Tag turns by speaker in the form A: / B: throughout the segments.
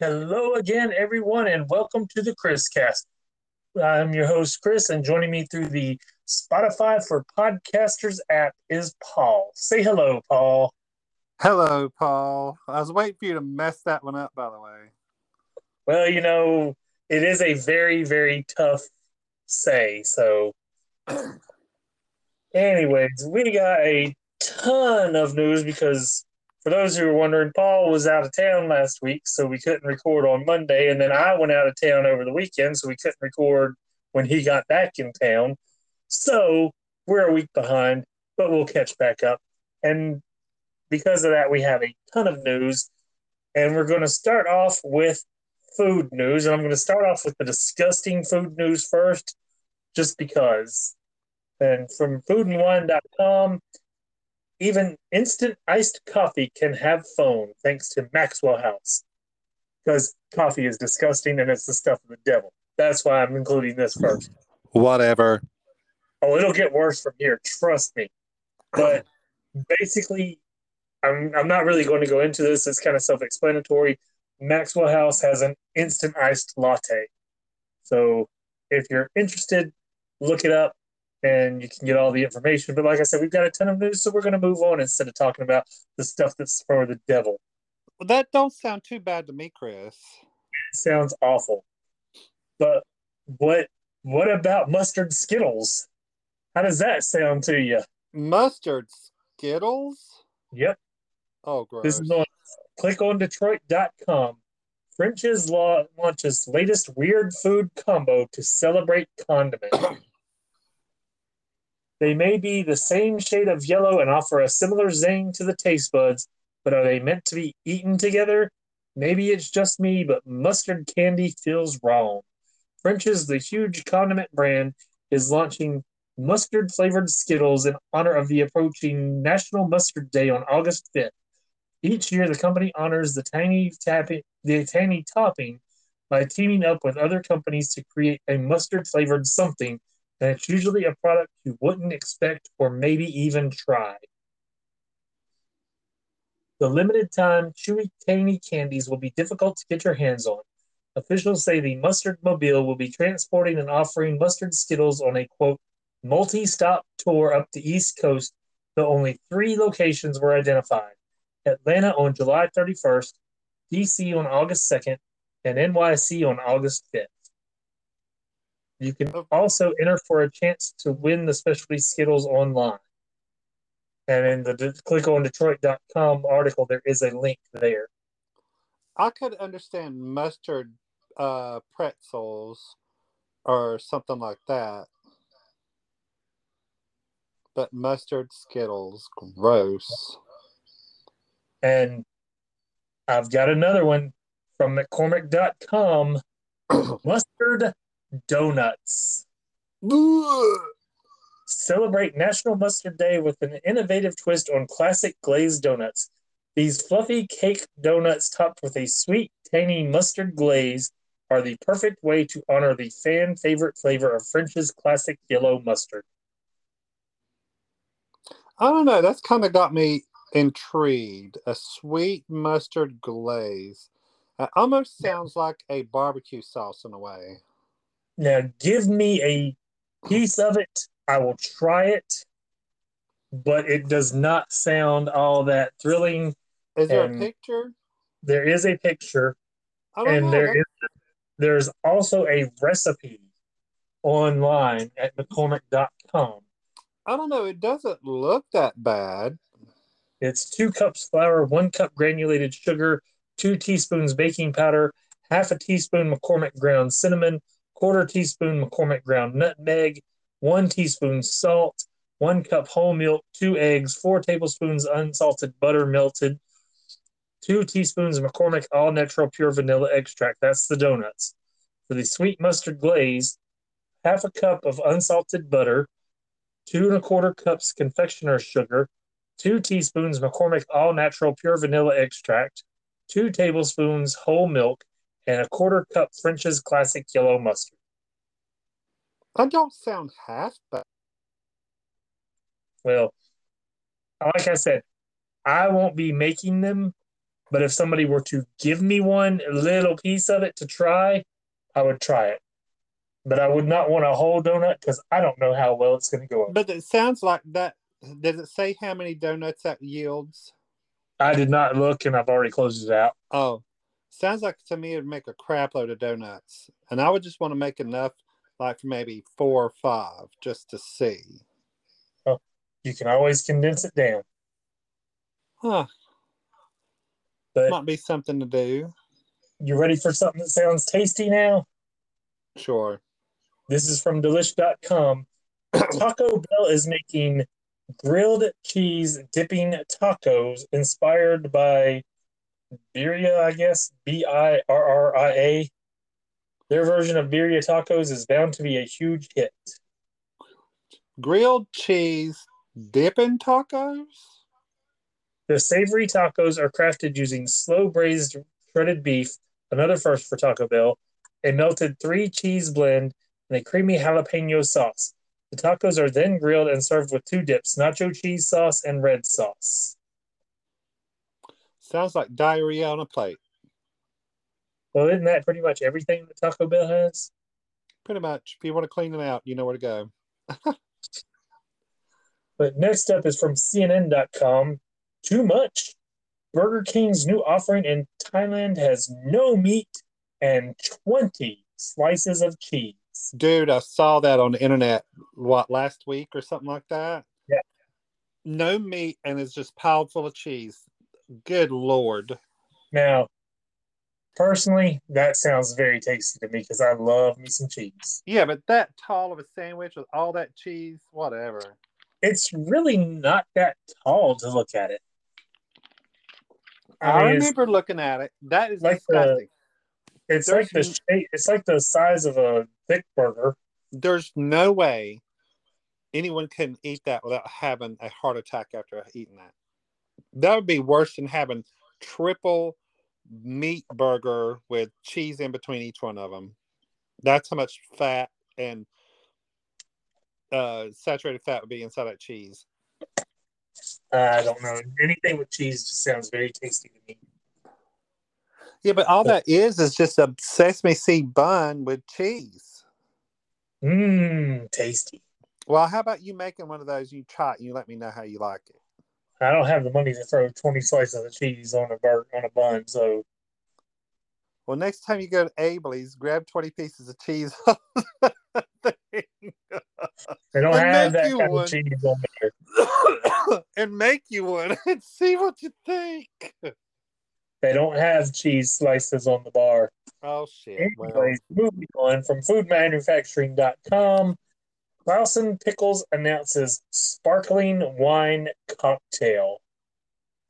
A: Hello again, everyone, and welcome to the Chris Cast. I'm your host, Chris, and joining me through the Spotify for Podcasters app is Paul. Say hello, Paul.
B: Hello, Paul. I was waiting for you to mess that one up, by the way.
A: Well, you know, it is a very, very tough say. So, anyways, we got a ton of news because for those who are wondering, Paul was out of town last week, so we couldn't record on Monday. And then I went out of town over the weekend, so we couldn't record when he got back in town. So we're a week behind, but we'll catch back up. And because of that, we have a ton of news. And we're going to start off with food news. And I'm going to start off with the disgusting food news first, just because. And from foodandwine.com, even instant iced coffee can have foam thanks to Maxwell House. Because coffee is disgusting and it's the stuff of the devil. That's why I'm including this first.
B: Whatever.
A: Oh, it'll get worse from here, trust me. But basically, I'm I'm not really going to go into this. It's kind of self-explanatory. Maxwell House has an instant iced latte. So if you're interested, look it up and you can get all the information. But like I said, we've got a ton of news, so we're going to move on instead of talking about the stuff that's for the devil.
B: Well, that don't sound too bad to me, Chris.
A: It sounds awful. But what what about mustard Skittles? How does that sound to you?
B: Mustard Skittles?
A: Yep.
B: Oh, gross.
A: This is on clickondetroit.com. French's Law launches latest weird food combo to celebrate condiment. They may be the same shade of yellow and offer a similar zing to the taste buds, but are they meant to be eaten together? Maybe it's just me, but mustard candy feels wrong. French's, the huge condiment brand, is launching mustard flavored Skittles in honor of the approaching National Mustard Day on August 5th. Each year, the company honors the tiny tapping, the tiny topping by teaming up with other companies to create a mustard flavored something and it's usually a product you wouldn't expect or maybe even try. The limited time chewy tangy candies will be difficult to get your hands on. Officials say the Mustard Mobile will be transporting and offering mustard Skittles on a quote multi stop tour up the East Coast, though only three locations were identified Atlanta on July 31st, DC on August 2nd, and NYC on August 5th. You can also enter for a chance to win the specialty Skittles online. And in the click on Detroit.com article, there is a link there.
B: I could understand mustard uh, pretzels or something like that. But mustard Skittles, gross.
A: And I've got another one from McCormick.com. mustard donuts. Celebrate National Mustard Day with an innovative twist on classic glazed donuts. These fluffy cake donuts topped with a sweet, tangy mustard glaze are the perfect way to honor the fan favorite flavor of French's classic yellow mustard.
B: I don't know. That's kind of got me intrigued. A sweet mustard glaze. It almost sounds like a barbecue sauce in a way.
A: Now, give me a piece of it. I will try it, but it does not sound all that thrilling.
B: Is there a picture?
A: There is a picture, and
B: know.
A: there is there's also a recipe online at McCormick.com.
B: I don't know. It doesn't look that bad.
A: It's two cups flour, one cup granulated sugar, two teaspoons baking powder, half a teaspoon McCormick ground cinnamon, quarter teaspoon McCormick ground nutmeg, one teaspoon salt, one cup whole milk, two eggs, four tablespoons unsalted butter melted, two teaspoons McCormick all natural pure vanilla extract. That's the donuts. For the sweet mustard glaze, half a cup of unsalted butter, two and a quarter cups confectioner's sugar, two teaspoons McCormick all natural pure vanilla extract, two tablespoons whole milk, and a quarter cup French's classic yellow mustard.
B: That don't sound half bad.
A: Well, like I said, I won't be making them, But if somebody were to give me one little piece of it to try, I would try it. But I would not want a whole donut because I don't know how well it's going to go.
B: But it sounds like that. Does it say how many donuts that yields?
A: I did not look, and I've already closed it out.
B: Oh, sounds like to me it'd make a crap load of donuts, and I would just want to make enough, like for maybe four or five, just to see.
A: Oh, you can always condense it down.
B: Huh?
A: But
B: Might be something to do.
A: you ready for something that sounds tasty now?
B: Sure.
A: This is from delish.com. Taco Bell is making grilled cheese dipping tacos inspired by birria, I guess, B I R R I A. Their version of birria tacos is bound to be a huge hit.
B: Grilled cheese dipping tacos.
A: The savory tacos are crafted using slow braised shredded beef, another first for Taco Bell, a melted three cheese blend, and a creamy jalapeno sauce. The tacos are then grilled and served with two dips nacho cheese sauce and red sauce.
B: Sounds like diarrhea on a plate.
A: Well, isn't that pretty much everything that Taco Bell has?
B: Pretty much. If you want to clean them out, you know where to go.
A: But next up is from CNN.com. Too much. Burger King's new offering in Thailand has no meat and 20 slices of cheese.
B: Dude, I saw that on the internet, what, last week or something like that?
A: Yeah.
B: No meat and it's just piled full of cheese. Good Lord.
A: Now, personally, that sounds very tasty to me because I love me some cheese.
B: Yeah, but that tall of a sandwich with all that cheese, whatever.
A: It's really not that tall to look at it.
B: I,
A: mean,
B: remember looking at it. That is
A: Like the-
B: disgusting.
A: It's like the
B: There's-
A: shape, it's like the size of a thick burger.
B: There's no way anyone can eat that without having a heart attack after eating that. That would be worse than having triple meat burger with cheese in between each one of them. That's how much fat and uh, saturated fat would be inside that cheese.
A: I don't know. Anything with cheese just sounds very tasty to me.
B: Yeah, but all that is is just a sesame seed bun with cheese.
A: Mmm, tasty.
B: Well, how about you making one of those? You try it and you let me know how you like it.
A: I don't have the money to throw 20 slices of cheese on a burger on a bun, so
B: Well, next time you go to Abley's, grab 20 pieces of cheese. off the thing.
A: they don't have that kind
B: one.
A: of cheese on there.
B: and make you one and see what you think.
A: They don't have cheese slices on the bar.
B: Oh shit. Well,
A: Anyways, moving on from foodmanufacturing.com. Claussen Pickles announces sparkling wine cocktail.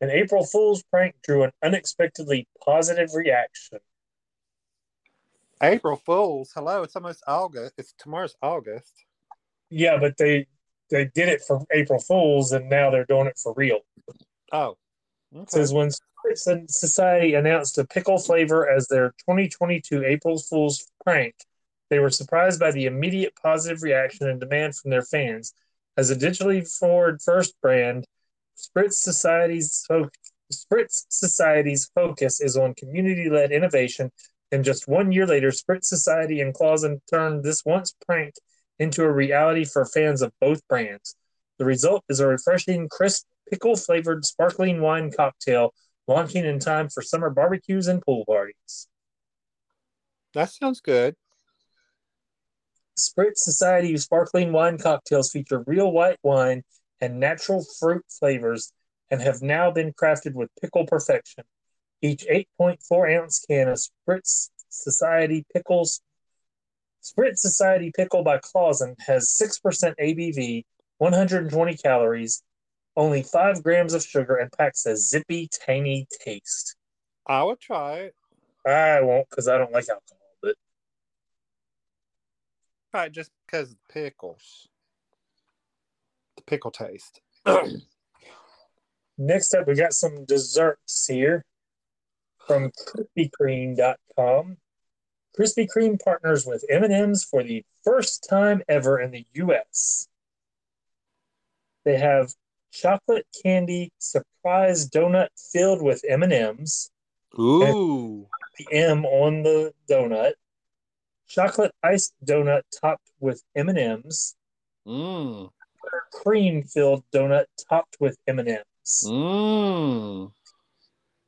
A: An April Fool's prank drew an unexpectedly positive reaction.
B: April Fools. Hello, it's almost August. It's tomorrow's August.
A: Yeah, but they they did it for April Fools and now they're doing it for real.
B: Oh.
A: It
B: Okay.
A: says when Society announced a pickle flavor as their 2022 April Fool's prank, they were surprised by the immediate positive reaction and demand from their fans. As a digitally forward first brand, Spritz Society's fo- Spritz Society's focus is on community-led innovation. And just one year later, Spritz Society and Claussen turned this once prank into a reality for fans of both brands. The result is a refreshing, crisp, pickle flavored sparkling wine cocktail launching in time for summer barbecues and pool parties.
B: That sounds good.
A: Spritz Society sparkling wine cocktails feature real white wine and natural fruit flavors and have now been crafted with pickle perfection. Each 8.4 ounce can of Spritz Society pickles Spritz Society pickle by Claussen has 6% ABV, 120 calories, only 5 grams of sugar, and packs a zippy, tangy taste.
B: I would try it.
A: I won't because I don't like alcohol, but
B: Try it just because of the pickles. The pickle taste.
A: Next up, we got some desserts here from KrispyKreme.com. Krispy Kreme partners with M&M's for the first time ever in the U.S. They have chocolate candy surprise donut filled with M&M's,
B: Ooh.
A: The M on the donut. Chocolate iced donut topped with M and M's.
B: Mmm.
A: Cream filled donut topped with M and M's.
B: Mmm.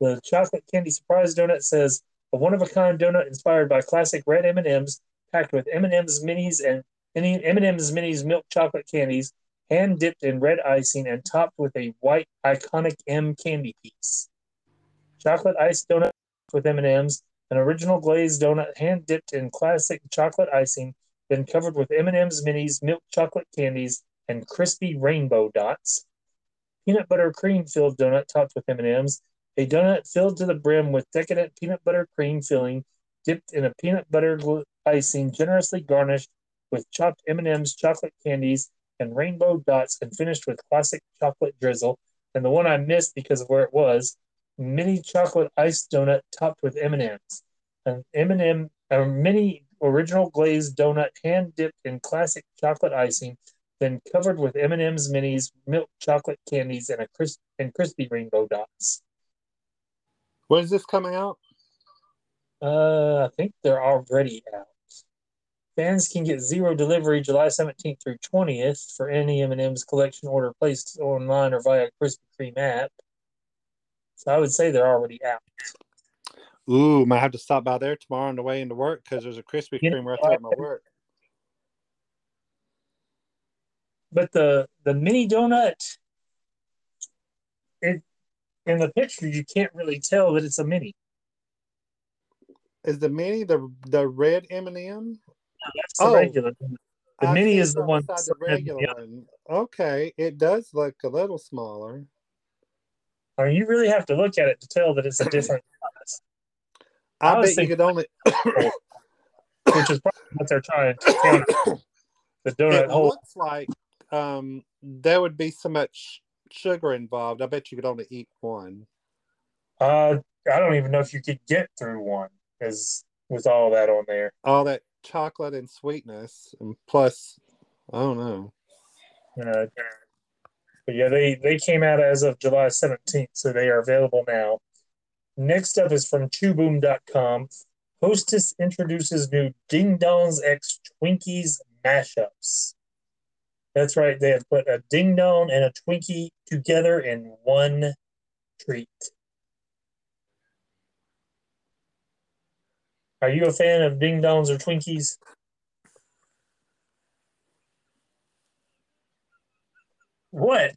A: The chocolate candy surprise donut says a one of a kind donut inspired by classic red M and M's, packed with M and M's minis and any M and M's minis milk chocolate candies, hand dipped in red icing and topped with a white iconic M candy piece. Chocolate iced donut with M and M's, an original glazed donut hand dipped in classic chocolate icing, then covered with M and M's minis milk chocolate candies and crispy rainbow dots. Peanut butter cream filled donut topped with M and M's a donut filled to the brim with decadent peanut butter cream filling, dipped in a peanut butter icing, generously garnished with chopped M&Ms, chocolate candies, and rainbow dots, and finished with classic chocolate drizzle. And the one I missed because of where it was, mini chocolate ice donut topped with M&Ms, an M&M, a mini original glazed donut hand dipped in classic chocolate icing, then covered with M&M's minis, milk chocolate candies, and a crisp and crispy rainbow dots.
B: When is this coming out?
A: Uh, I think they're already out. Fans can get zero delivery July 17th through 20th for any M&M's collection order placed online or via Krispy Kreme app. So I would say they're already out.
B: Ooh, might have to stop by there tomorrow on the way into work because there's a Krispy Kreme right there at my work.
A: But the the mini donut, it in the picture you can't really tell that it's a mini.
B: Is the mini the the red M and M?
A: That's the
B: Oh.
A: regular. The mini is the one
B: the regular one. Okay, it does look a little smaller.
A: I mean, you really have to look at it to tell that it's a different size,
B: I,
A: I was
B: bet you could only.
A: which is probably what they're trying to count the donut
B: it
A: hole.
B: looks like um there would be so much sugar involved. I bet you could only eat one.
A: Uh, I don't even know if you could get through one, because with all that on there.
B: All that chocolate and sweetness, and plus, I don't know.
A: Uh, but yeah, they, they came out as of July 17th, so they are available now. Next up is from ChewBoom.com. Hostess introduces new Ding Dongs X Twinkies mashups. That's right, they have put a Ding Dong and a Twinkie together in one treat. Are you a fan of Ding Dongs or Twinkies? What?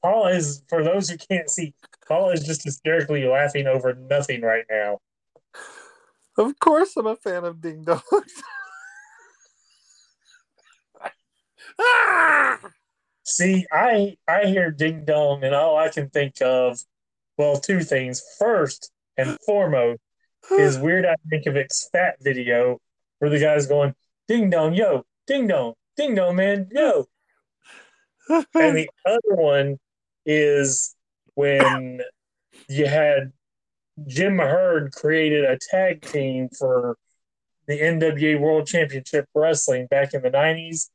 A: Paul is, for those who can't see, Paul is just hysterically laughing over nothing right now.
B: Of course, I'm a fan of Ding Dongs. ah!
A: See, I I hear ding dong, and all I can think of, well, two things. First and foremost is Weird Al Yankovic's Fat video, where the guy's going ding dong, yo, ding dong, ding dong, man, yo. And the other one is when you had Jim Herd created a tag team for the NWA World Championship Wrestling back in the 90s.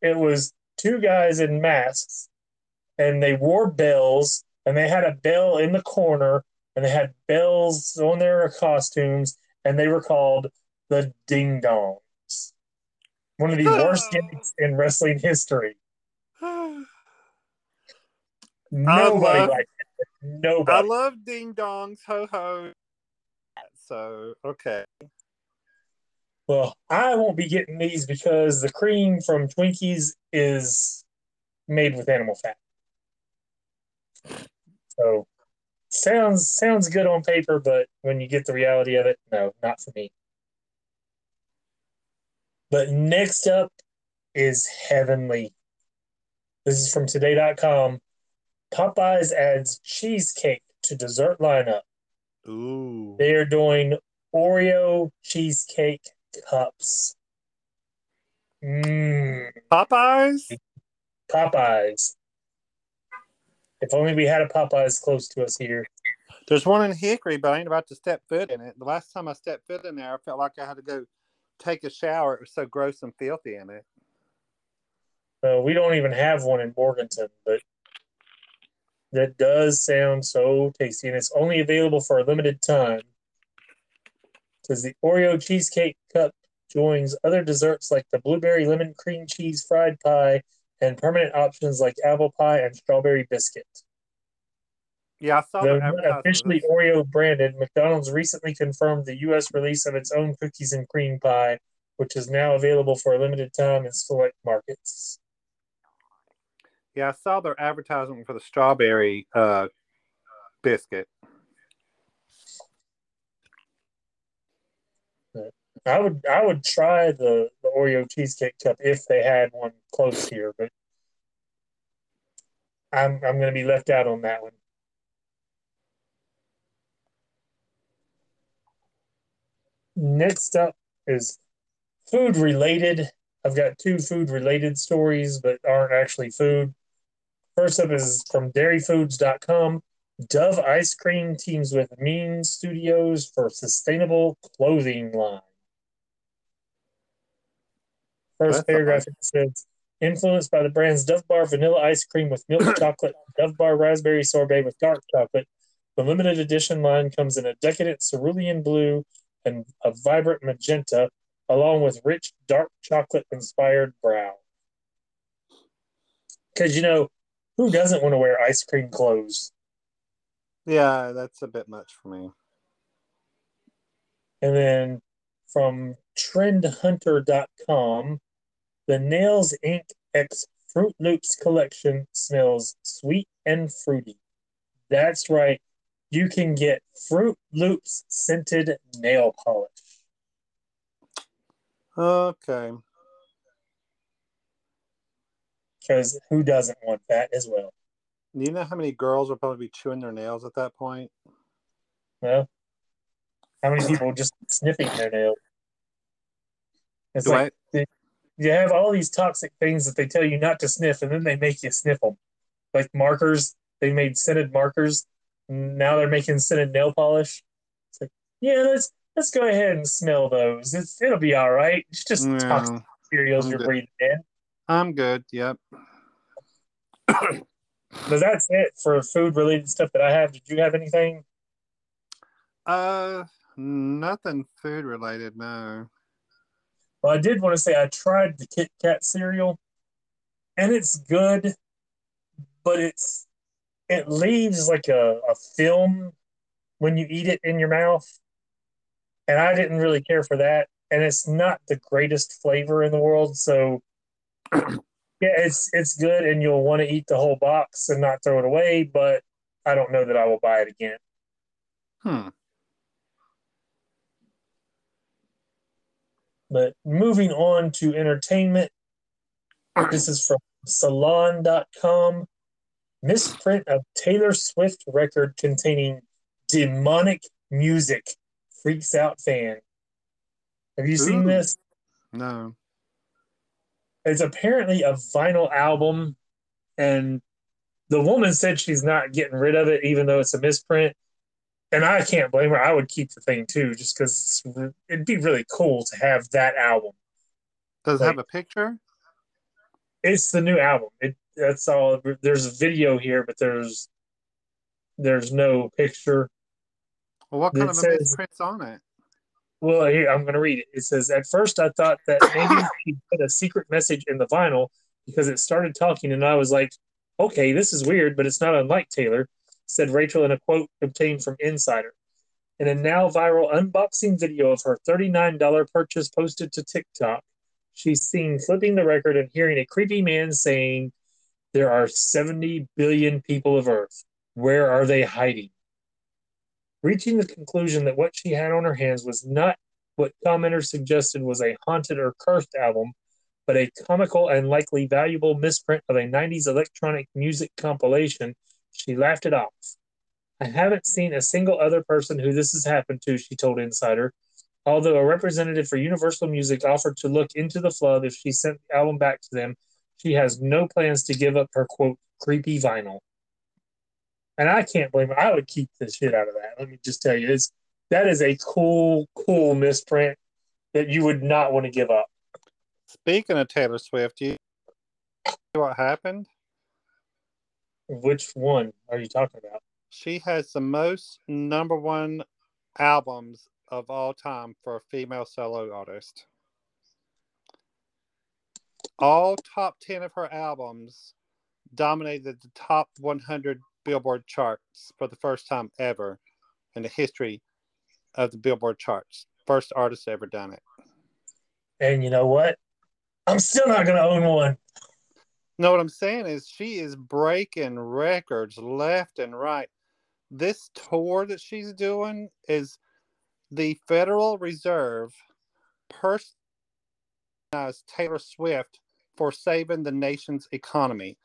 A: It was two guys in masks, and they wore bells, and they had a bell in the corner, and they had bells on their costumes, and they were called the Ding Dongs. One of the worst gimmicks in wrestling history. Nobody
B: love-
A: liked it.
B: I love Ding Dongs, ho ho. So okay,
A: Well, I won't be getting these because the cream from Twinkies is made with animal fat. So sounds sounds good on paper, but when you get the reality of it, no, not for me. But next up is Heavenly. This is from today.com. Popeyes adds cheesecake to dessert lineup.
B: ooh,
A: They are doing Oreo cheesecake cups. Mmm,
B: Popeyes.
A: Popeyes. If only we had a Popeyes close to us here.
B: There's one in Hickory, but I ain't about to step foot in it. The last time I stepped foot in there, I felt like I had to go take a shower. It was so gross and filthy in it.
A: Uh, we don't even have one in Morganton, but That does sound so tasty, and it's only available for a limited time. Says the Oreo cheesecake cup joins other desserts like the blueberry lemon cream cheese fried pie and permanent options like apple pie and strawberry biscuit.
B: Yeah, I saw
A: Though
B: the
A: not officially Oreo branded, McDonald's recently confirmed the U.S. release of its own cookies and cream pie, which is now available for a limited time in select markets.
B: Yeah, I saw their advertisement for the strawberry uh, biscuit.
A: I would I would try the, the Oreo cheesecake cup if they had one close here, but I'm I'm gonna be left out on that one. Next up is food related. I've got two food related stories, but aren't actually food. First up is from dairyfoods.com. Dove ice cream teams with Mean Studios for sustainable clothing line. First
B: That's
A: paragraph says influenced by the brand's Dove Bar vanilla ice cream with milk chocolate, Dove Bar raspberry sorbet with dark chocolate. The limited edition line comes in a decadent cerulean blue and a vibrant magenta, along with rich dark chocolate inspired brown. Because you know, who doesn't want to wear ice cream clothes?
B: Yeah, that's a bit much for me.
A: And then from trendhunter.com, the Nails Inc. X Froot Loops collection smells sweet and fruity. That's right. You can get Froot Loops scented nail polish.
B: Okay.
A: Because who doesn't want that as well?
B: Do you know how many girls will probably be chewing their nails at that point?
A: Well, how many people just sniffing their nails? It's
B: Do
A: like
B: I-
A: you have all these toxic things that they tell you not to sniff, and then they make you sniff them. Like markers, they made scented markers. Now they're making scented nail polish. It's like, yeah, let's let's go ahead and smell those. It's, it'll be all right. It's just
B: No,
A: toxic materials
B: I'm
A: you're
B: good.
A: breathing in.
B: I'm good. Yep.
A: But that's it for food related stuff that I have. Did you have anything?
B: Uh, nothing food related. No.
A: Well, I did want to say I tried the Kit Kat cereal, and it's good, but it's it leaves like a, a film when you eat it in your mouth, and I didn't really care for that. And it's not the greatest flavor in the world, so yeah, it's it's good, and you'll want to eat the whole box and not throw it away. But I don't know that I will buy it again.
B: Hmm.
A: But moving on to entertainment, this is from salon.com. Misprint of Taylor Swift record containing demonic music freaks out fan. Have you seen this?
B: No.
A: It's apparently a vinyl album, and the woman said she's not getting rid of it, even though it's a misprint. And I can't blame her. I would keep the thing too, just because it'd be really cool to have that album.
B: Does it have a picture?
A: It's the new album. It that's all. There's a video here, but there's there's no picture.
B: Well, what kind of
A: says-
B: misprint's on it?
A: Well, here I'm going to read it. It says, "At first, I thought that maybe he put a secret message in the vinyl because it started talking, and I was like, okay, this is weird, but it's not unlike Taylor," said Rachel in a quote obtained from Insider. In a now viral unboxing video of her $39 purchase posted to TikTok, she's seen flipping the record and hearing a creepy man saying, "There are 70 billion people of Earth. Where are they hiding?" Reaching the conclusion that what she had on her hands was not what commenters suggested was a haunted or cursed album, but a comical and likely valuable misprint of a 90s electronic music compilation, she laughed it off. I haven't seen a single other person who this has happened to, she told Insider. Although a representative for Universal Music offered to look into the flub if she sent the album back to them, she has no plans to give up her quote creepy vinyl. And I can't blame her. I would keep the shit out of that. Let me just tell you, it's that is a cool, cool misprint that you would not want to give up.
B: Speaking of Taylor Swift, you what happened?
A: Which one are you talking about?
B: She has the most number one albums of all time for a female solo artist. All top 10 of her albums dominated the top 100 Billboard charts for the first time ever in the history of the Billboard charts. First artist ever done it.
A: And you know what? I'm still not going to own one.
B: No, what I'm saying is she is breaking records left and right. This tour that she's doing is the Federal Reserve personalized Taylor Swift for saving the nation's economy.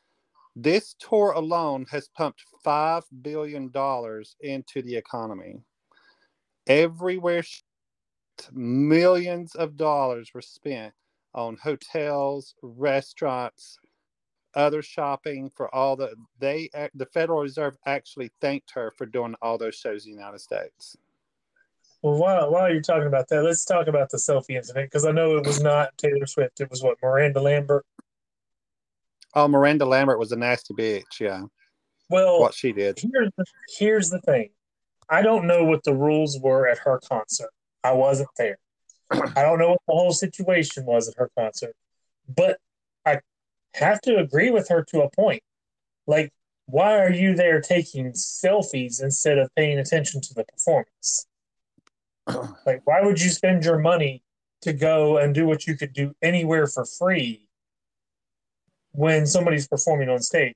B: This tour alone has pumped $5 billion into the economy. Everywhere, millions of dollars were spent on hotels, restaurants, other shopping for all the they the Federal Reserve actually thanked her for doing all those shows in the United States.
A: Well, while, while you're talking about that, let's talk about the selfie incident because I know it was not Taylor Swift. It was what Miranda Lambert.
B: Oh, Miranda Lambert was a nasty bitch. Yeah.
A: Well,
B: what she did.
A: Here's the, here's the thing. I don't know what the rules were at her concert. I wasn't there. I don't know what the whole situation was at her concert, but I have to agree with her to a point. Like, why are you there taking selfies instead of paying attention to the performance? like, why would you spend your money to go and do what you could do anywhere for free when somebody's performing on stage?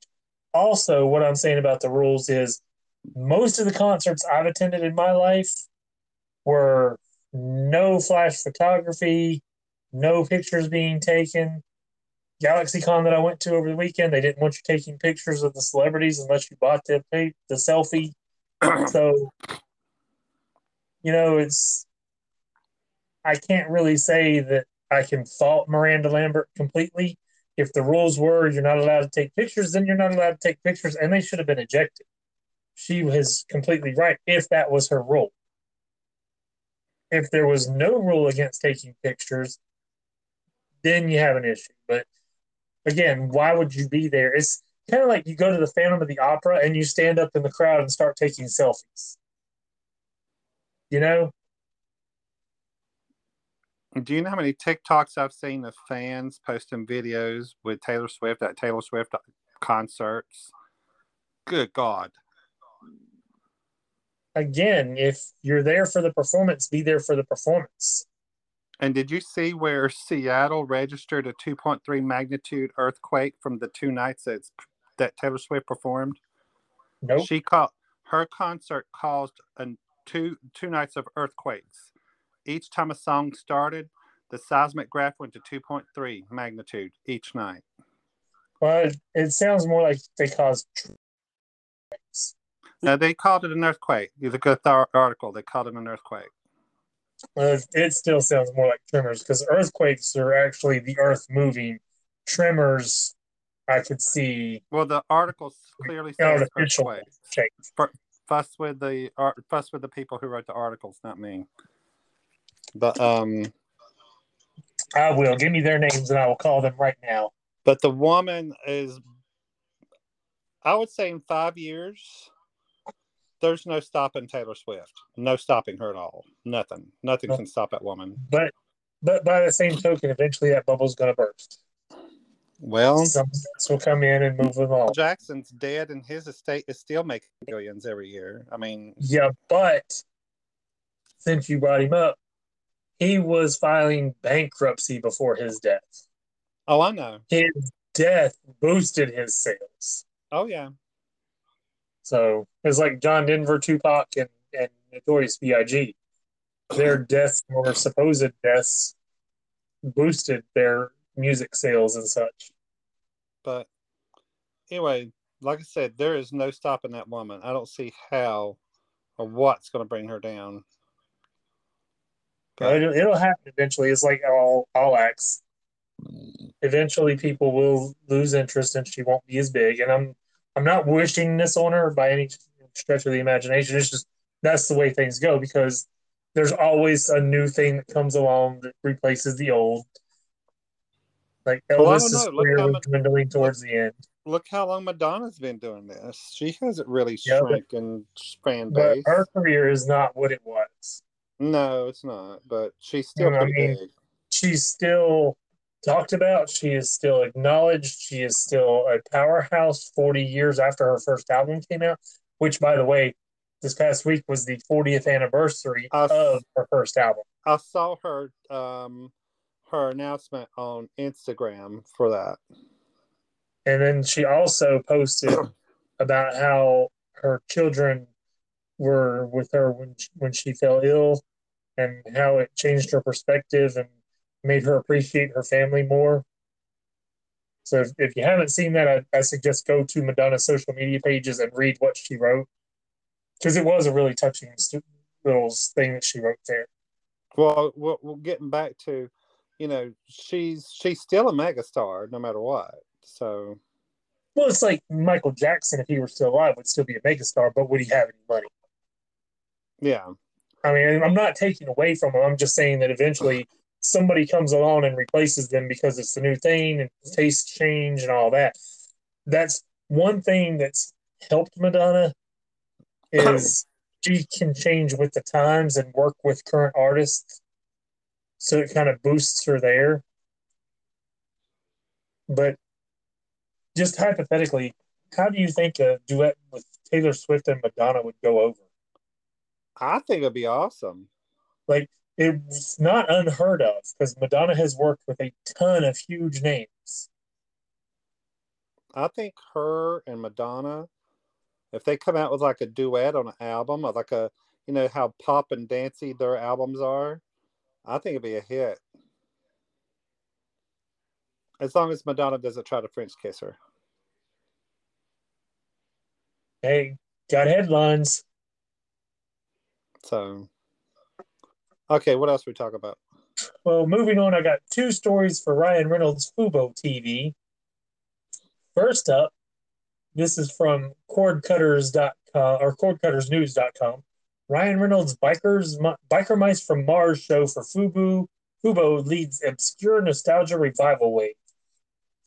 A: Also, what I'm saying about the rules is most of the concerts I've attended in my life were no flash photography, no pictures being taken. GalaxyCon that I went to over the weekend, they didn't want you taking pictures of the celebrities unless you bought the the selfie. so, you know, it's I can't really say that I can fault Miranda Lambert completely. If the rules were you're not allowed to take pictures, then you're not allowed to take pictures, and they should have been ejected. She was completely right if that was her rule if there was no rule against taking pictures, then you have an issue. But again, why would you be there? It's kind of like you go to the Phantom of the Opera and you stand up in the crowd and start taking selfies. You know?
B: Do you know how many TikToks I've seen of fans posting videos with Taylor Swift at Taylor Swift concerts? Good God
A: again, if you're there for the performance, be there for the performance.
B: And did you see where Seattle registered a 2.3 magnitude earthquake from the two nights that that Taylor Swift performed?
A: No. Nope.
B: She called her concert caused an, two two nights of earthquakes. Each time a song started, the seismic graph went to 2.3 magnitude each night.
A: Well, it, sounds more like they caused
B: no, they called it an earthquake. You look at the article, they called it an earthquake.
A: Uh, it still sounds more like tremors because earthquakes are actually the earth moving. Tremors, I could see.
B: Well, the article clearly says earthquake. Fuss with the fuss with the people who wrote the articles, not me. But um,
A: I will give me their names and I will call them right now.
B: But the woman is, I would say, in five years, there's no stopping Taylor Swift. No stopping her at all. Nothing. Nothing can stop that woman.
A: But but by the same token, eventually that bubble's gonna burst.
B: Well,
A: someone will come in and move them all.
B: Jackson's dead, and his estate is still making billions every year. I mean,
A: yeah, but since you brought him up, he was filing bankruptcy before his death.
B: Oh, I know.
A: His death boosted his sales.
B: Oh yeah.
A: So it's like John Denver, Tupac, and, and Notorious B.I.G. Their deaths or supposed deaths boosted their music sales and such.
B: But anyway, like I said, there is no stopping that woman. I don't see how or what's going to bring her down.
A: But, it'll, it'll happen eventually. It's like all all acts. Eventually, people will lose interest, and she won't be as big. And I'm I'm not wishing this on her by any stretch of the imagination. It's just that's the way things go because there's always a new thing that comes along that replaces the old. Like Elvis well, is clearly dwindling towards
B: look,
A: the end.
B: look how long Madonna's been doing this. She hasn't really
A: Yeah, but-
B: shrank in fan
A: But
B: base.
A: her career is not what it was.
B: No, it's not. But she's still
A: No, I mean-
B: big.
A: She's still talked about. She is still acknowledged. She is still a powerhouse 40 years after her first album came out, which, by the way, this past week was the 40th anniversary
B: I
A: of her first album.
B: I saw her um her announcement on Instagram for that.
A: And then she also posted about how her children were with her when she, when she fell ill and how it changed her perspective and made her appreciate her family more. So if, if you haven't seen that, I, I suggest go to Madonna's social media pages and read what she wrote because it was a really touching little thing that she wrote there.
B: Well, we're getting back to, you know, she's she's still a megastar no matter what. So
A: Well, it's like Michael Jackson, if he were still alive, would still be a megastar, but would he have any money?
B: Yeah,
A: I mean, I'm not taking away from them. I'm just saying that eventually somebody comes along and replaces them because it's the new thing and tastes change and all that. That's one thing that's helped Madonna is she can change with the times and work with current artists. So it kind of boosts her there. But just hypothetically, how do you think a duet with Taylor Swift and Madonna would go over?
B: I think it'd be awesome.
A: like it's not unheard of because Madonna has worked with a ton of huge names.
B: I think her and Madonna, if they come out with like a duet on an album, or like a, you know, how pop and dancey their albums are, I think it'd be a hit. As long as Madonna doesn't try to French kiss her.
A: Hey, got headlines.
B: So, okay, what else we talk about?
A: Well, moving on, I got two stories for Ryan Reynolds Fubo TV. First up, this is from cordcutters.com or cordcuttersnews.com. Ryan Reynolds Bikers Biker Mice from Mars show for Fubu Fubo leads obscure nostalgia revival wave.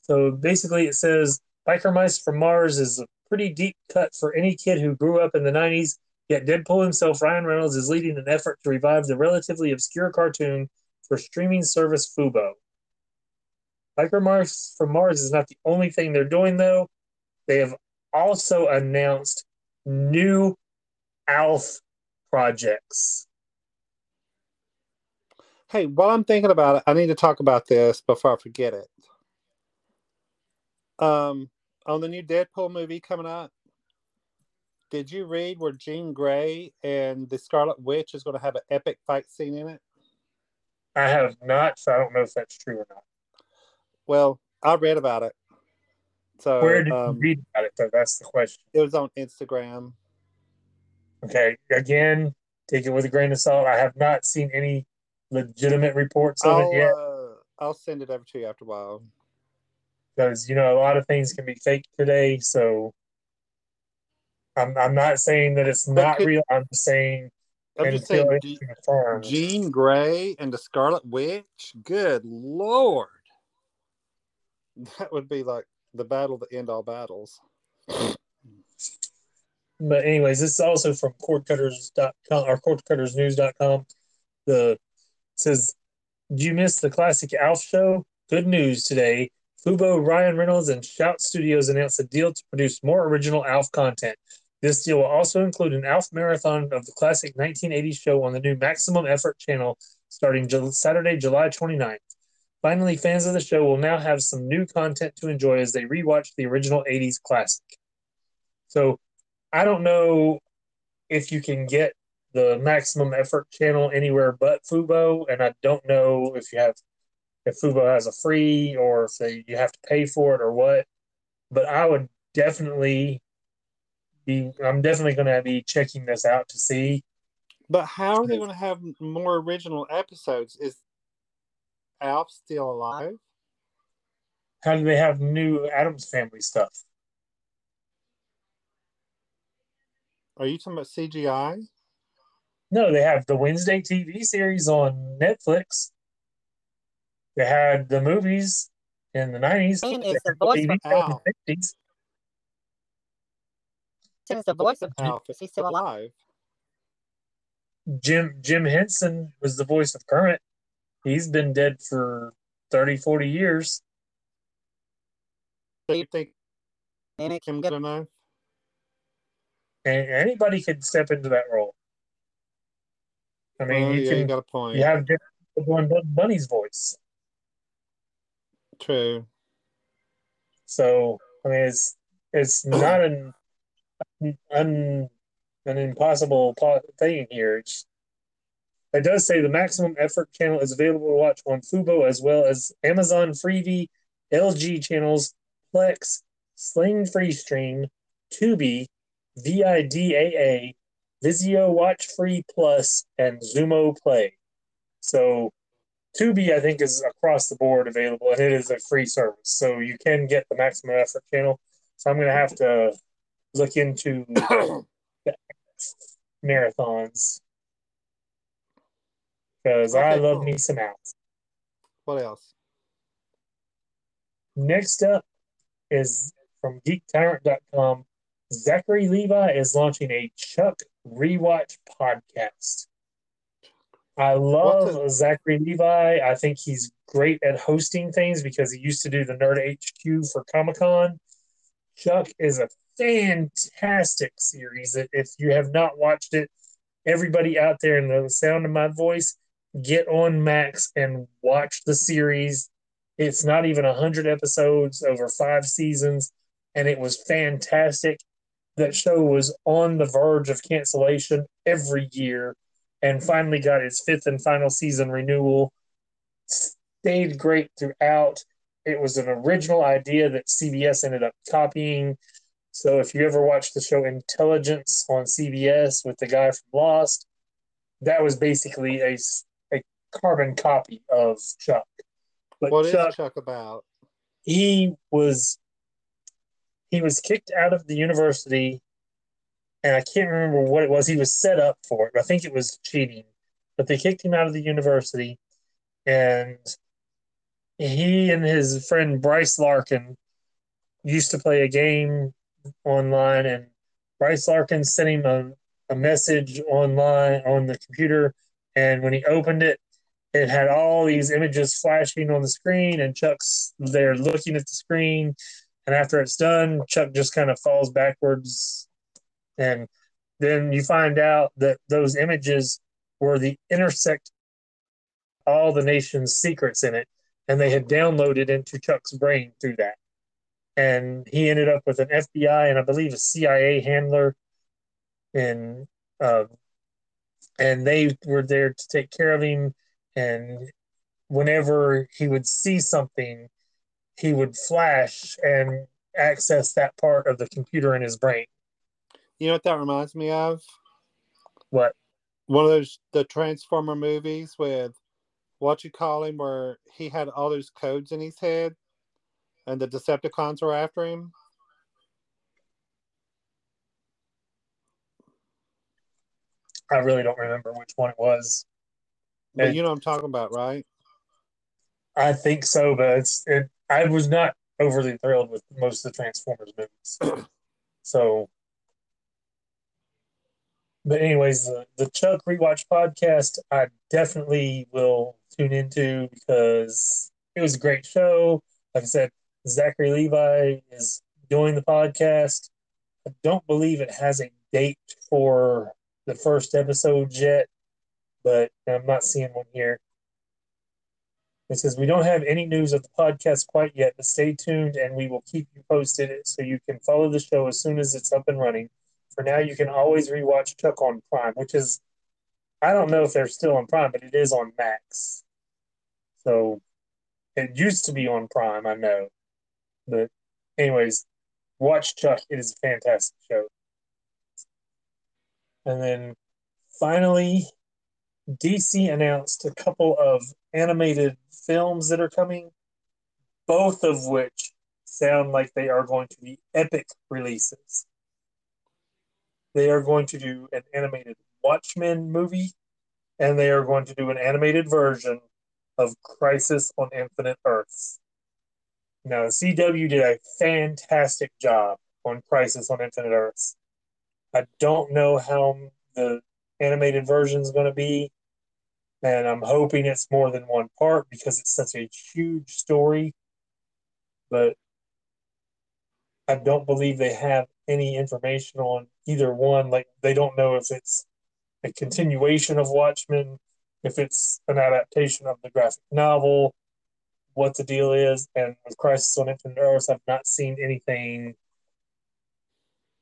A: So basically it says Biker Mice from Mars is a pretty deep cut for any kid who grew up in the 90s, yet Deadpool himself, Ryan Reynolds, is leading an effort to revive the relatively obscure cartoon for streaming service Fubo. Biker Mars from Mars is not the only thing they're doing, though. They have also announced new ALF projects.
B: Hey, while I'm thinking about it, I need to talk about this before I forget it. Um, on the new Deadpool movie coming out, did you read where Jean Grey and the Scarlet Witch is going to have an epic fight scene in it?
A: I have not, so I don't know if that's true or not.
B: Well, I read about it. So
A: Where did
B: um,
A: you read about it, though? That's the question.
B: it was on Instagram.
A: Okay, again, take it with a grain of salt. I have not seen any legitimate reports of
B: I'll
A: it yet
B: uh, I'll send it over to you after a while.
A: because you know a lot of things can be fake today. So I'm I'm not saying that it's not
B: could-
A: real. I'm just saying
B: I'm just saying,
A: it's
B: Jean Grey and the Scarlet Witch. Good lord, that would be like the battle to end all battles.
A: But anyways, this is also from cordcutters.com or cordcuttersnews.com. The says, "Do you miss the classic Alf show? Good news today. Fubo, Ryan Reynolds, and Shout Studios announced a deal to produce more original Alf content. This deal will also include an Alf marathon of the classic 1980s show on the new Maximum Effort channel starting Jul- Saturday, July 29th. Finally, fans of the show will now have some new content to enjoy as they rewatch the original 80s classic. So I don't know if you can get the maximum effort channel anywhere but Fubo, and I don't know if you have if Fubo has a free or if they, you have to pay for it or what. But I would definitely be I'm definitely going to be checking this out to see.
B: But how are they going to have more original episodes? Is Alf still alive?
A: How do they have new Addams Family stuff?
B: Are you talking about CGI?
A: No, they have the Wednesday TV series on Netflix. They had the movies in the nineties.
C: Name the voice
B: for
A: of Henson
B: is
A: the
C: voice of
B: Alf.
C: Is he still alive?
A: Jim Jim Henson was the voice of Kermit. He's been dead for 30, 40 years.
B: Do you think
C: any
B: can get enough?
A: Anybody could step into that role. I mean,
B: oh,
A: you
B: yeah,
A: can.
B: You got a point.
A: You have one Bunny's voice.
B: True.
A: So I mean, it's it's not an an, an impossible thing here. It's, it does say the Maximum Effort channel is available to watch on Fubo as well as Amazon Freevee, LG channels, Plex, Sling Freestream, Tubi, VIDAA, Vizio Watch Free Plus, and Xumo Play. So Tubi, I think, is across the board available, and it is a free service, so you can get the Maximum Effort channel. So I'm going to have to look into marathons because I love
B: cool.
A: me some outs.
B: what else?
A: Next up is from GeekTyrant.com. Zachary Levi is launching a Chuck rewatch podcast. I love
B: What's
A: Zachary Levi. I think he's great at hosting things because he used to do the Nerd HQ for Comic Con. Chuck is a fantastic series. If you have not watched it, everybody out there in the sound of my voice, get on Max and watch the series. It's not even 100 episodes over five seasons, and it was fantastic. That show was on the verge of cancellation every year and finally got its fifth and final season renewal. Stayed great throughout. It was an original idea that CBS ended up copying. So if you ever watched the show Intelligence on CBS with the guy from Lost, that was basically a, a carbon copy of Chuck. But
B: What is
A: Chuck,
B: Chuck about?
A: he was he was kicked out of the university and I can't remember what it was. He was set up for it. I think it was cheating. But they kicked him out of the university and he and his friend Bryce Larkin used to play a game online and Bryce Larkin sent him a, a message online on the computer and when he opened it it had all these images flashing on the screen and Chuck's there looking at the screen and after it's done Chuck just kind of falls backwards and then you find out that those images were the intersect all the nation's secrets in it and they had downloaded into Chuck's brain through that and he ended up with an FBI and I believe a CIA handler and um, and they were there to take care of him. And whenever he would see something he would flash and access that part of the computer in his brain.
B: You know what that reminds me of?
A: what?
B: One of those the Transformer movies with what you call him, where he had all those codes in his head, and the Decepticons were after him.
A: I really don't remember which one it was
B: But
A: And-
B: you know what I'm talking about, right?
A: I think so but it's it, I was not overly thrilled with most of the Transformers movies so but anyways the, the Chuck rewatch podcast I definitely will tune into because it was a great show like I said Zachary Levi is doing the podcast I don't believe it has a date for the first episode yet but I'm not seeing one here it says we don't have any news of the podcast quite yet, but stay tuned and we will keep you posted so you can follow the show as soon as it's up and running. For now, you can always rewatch Chuck on Prime, which is I don't know if they're still on Prime, but it is on Max. So it used to be on Prime, I know. But anyways, watch Chuck. It is a fantastic show. And then finally, DC announced a couple of animated films that are coming, both of which sound like they are going to be epic releases. They are going to do an animated Watchmen movie, and they are going to do an animated version of Crisis on Infinite Earths. Now, CW did a fantastic job on Crisis on Infinite Earths. I don't know how the animated version is going to be, and I'm hoping it's more than one part because it's such a huge story. But I don't believe they have any information on either one. Like they don't know if it's a continuation of Watchmen, if it's an adaptation of the graphic novel, what the deal is. And with Crisis on Infinite Earths, I've not seen anything.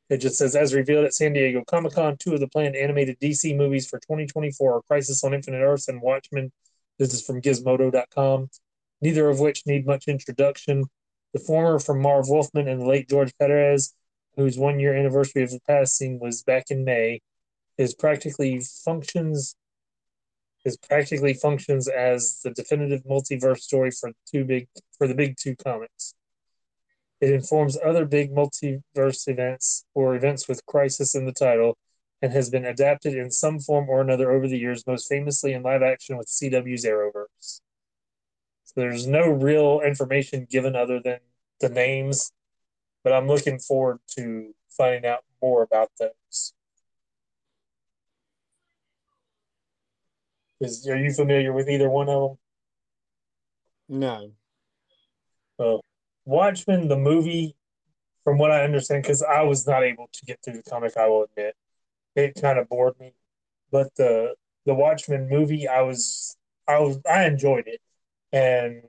A: It just says, as revealed at San Diego Comic Con, two of the planned animated DC movies for 2024 are Crisis on Infinite Earths and Watchmen. This is from Gizmodo.com. Neither of which need much introduction. The former from Marv Wolfman and the late George Perez, whose one year anniversary of the passing was back in May, is practically functions is practically functions as the definitive multiverse story for two big for the big two comics. It informs other big multiverse events or events with crisis in the title and has been adapted in some form or another over the years, most famously in live action with CW's Arrowverse. So there's no real information given other than the names, but I'm looking forward to finding out more about those. Is are you familiar with either one of them?
B: No.
A: Well, Watchmen, the movie, from what I understand, because I was not able to get through the comic, I will admit, it kind of bored me. But the the Watchmen movie, I was I was I enjoyed it, and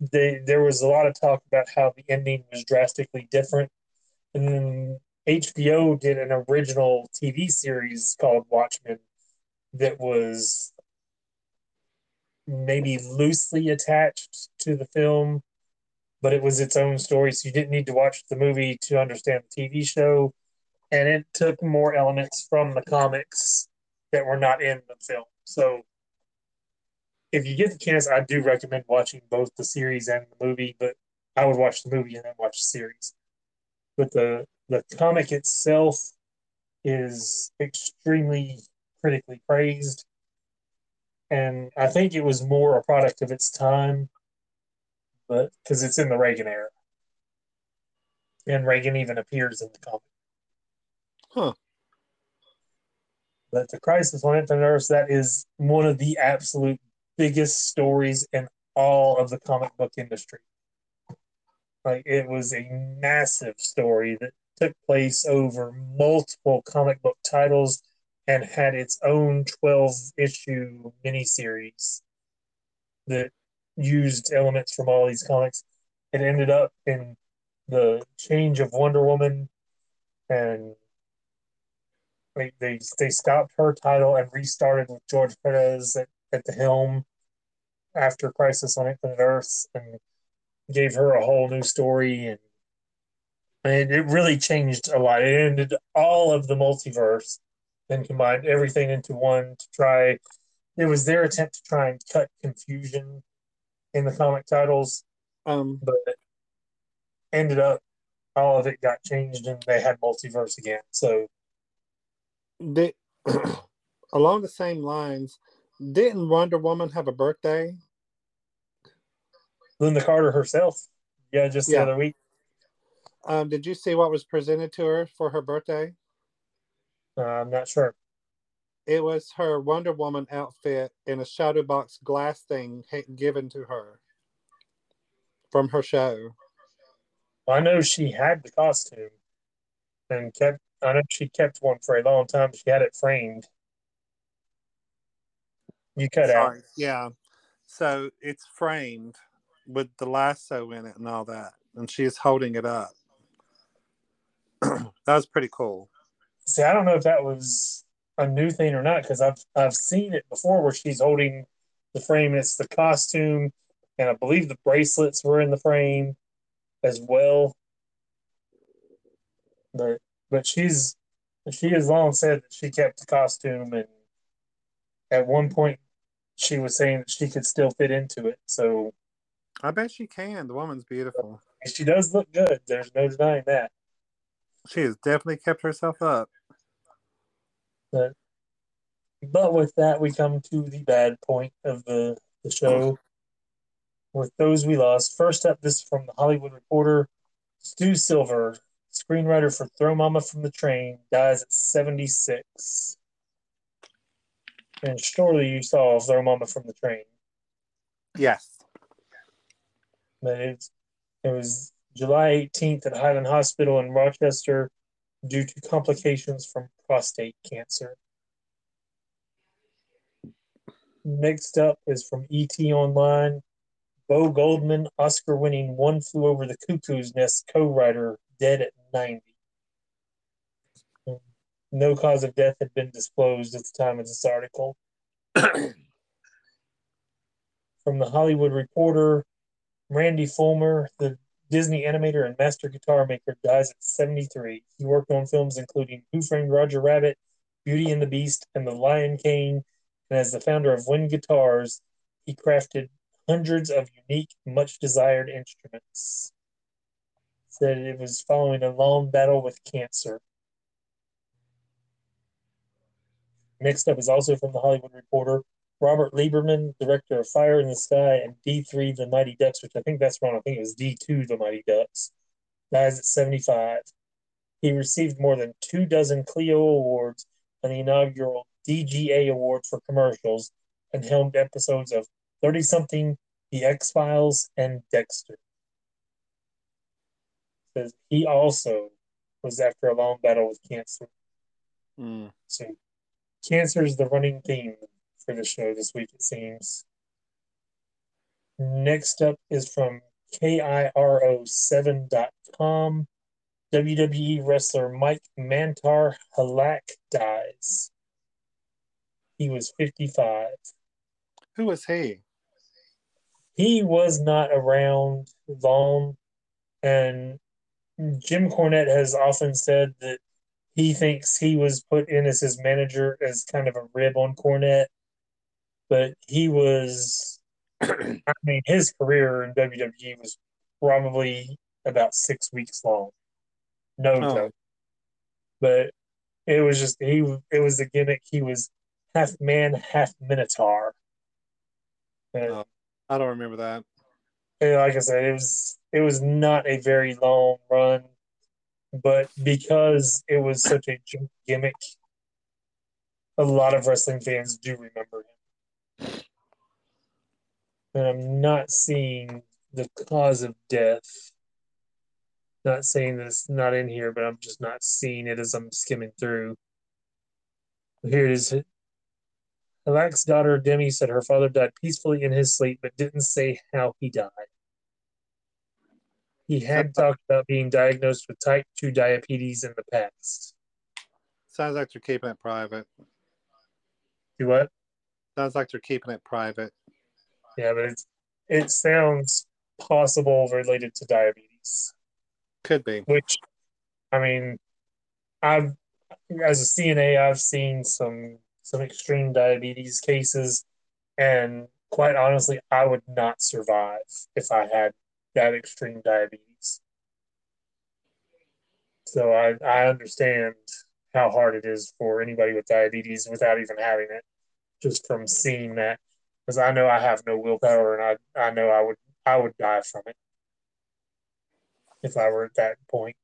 A: they there was a lot of talk about how the ending was drastically different, and then HBO did an original TV series called Watchmen that was maybe loosely attached to the film, but it was its own story. So you didn't need to watch the movie to understand the TV show. And it took more elements from the comics that were not in the film. So if you get the chance, I do recommend watching both the series and the movie, but I would watch the movie and then watch the series. But the the comic itself is extremely critically praised and I think it was more a product of its time, but because it's in the Reagan era, and Reagan even appears in the comic.
B: Huh.
A: But the Crisis on Infinite Earths, that is one of the absolute biggest stories in all of the comic book industry. Like it was a massive story that took place over multiple comic book titles and had its own 12 issue miniseries that used elements from all these comics. It ended up in the change of Wonder Woman, and they they, they stopped her title and restarted with George Perez at, at the helm after Crisis on Infinite Earths and gave her a whole new story and and it really changed a lot. It ended all of the multiverse and combined everything into one to try. It was their attempt to try and cut confusion in the comic titles,
B: Um.
A: but ended up all of it got changed and they had multiverse again. So
B: Did, along the same lines, didn't Wonder Woman have a birthday?
A: Lynda Carter herself, yeah, just the
B: Yeah.
A: other week.
B: Um, did you see what was presented to her for her birthday?
A: Uh, I'm not sure.
B: It was her Wonder Woman outfit in a shadow box glass thing ha- given to her from her show.
A: I know she had the costume and kept. I know she kept one for a long time. She had it framed. You cut out.
B: Yeah. So it's framed with the lasso in it and all that. And she's holding it up. that was pretty cool.
A: See, I don't know if that was a new thing or not because I've I've seen it before where she's holding the frame and it's the costume, and I believe the bracelets were in the frame as well. But but she's she has long said that she kept the costume, and at one point she was saying that she could still fit into it. So
B: I bet she can. The woman's beautiful.
A: she does look good. There's no denying that.
B: She has definitely kept herself up.
A: But but with that, we come to the bad point of the the show. With those we lost. First up, this is from the Hollywood Reporter. Stu Silver screenwriter for Throw Mama from the Train, dies at 76. And surely you saw Throw Mama from the Train.
B: Yes.
A: But it's, it was July 18th at Highland Hospital in Rochester due to complications from prostate cancer. Next up is from ET Online. Bo Goldman, Oscar winning One Flew Over the Cuckoo's Nest co writer, dead at 90. No cause of death had been disclosed at the time of this article. From the Hollywood Reporter, Randy Fullmer, the Disney animator and master guitar maker, dies at 73. He worked on films including Who Framed Roger Rabbit, Beauty and the Beast, and The Lion King. And as the founder of Wind Guitars, he crafted hundreds of unique, much desired instruments. Said it was following a long battle with cancer. Next up is also from the Hollywood Reporter. Robert Lieberman, director of Fire in the Sky and D3 The Mighty Ducks, which I think that's wrong. I think it was D2 The Mighty Ducks, dies at 75. He received more than two dozen Clio Awards and the inaugural DGA Award for commercials and helmed episodes of 30 something, The X Files, and Dexter. Says he also was after a long battle with cancer.
B: Mm.
A: So, cancer is the running theme for the show this week, it seems. Next up is from KIRO7.com. WWE wrestler Mike Mantaur Halac dies. He was 55.
B: Who was he?
A: He was not around long, and Jim Cornette has often said that he thinks he was put in as his manager as kind of a rib on Cornette but he was I mean his career in WWE was probably about six weeks long. No
B: Oh.
A: joke. But it was just he it was a gimmick. He was half man, half minotaur. And,
B: Oh. I don't remember that.
A: and like I said, it was it was not a very long run, but because it was such a gimmick, a lot of wrestling fans do remember him. And I'm not seeing the cause of death. Not saying that it's not in here, but I'm just not seeing it as I'm skimming through. Here it is. Halac's daughter Demi said her father died peacefully in his sleep, but didn't say how he died. He had talked about being diagnosed with type 2 diabetes in the past.
B: Sounds like they're keeping it private.
A: Do what?
B: Sounds like they're keeping it private.
A: Yeah, but it's, it sounds possible related to diabetes.
B: Could be.
A: which I mean, I've as a CNA, I've seen some some extreme diabetes cases, and quite honestly, I would not survive if I had that extreme diabetes. So I I understand how hard it is for anybody with diabetes without even having it, just from seeing that, because I know I have no willpower, and I I know I would I would die from it if I were at that point.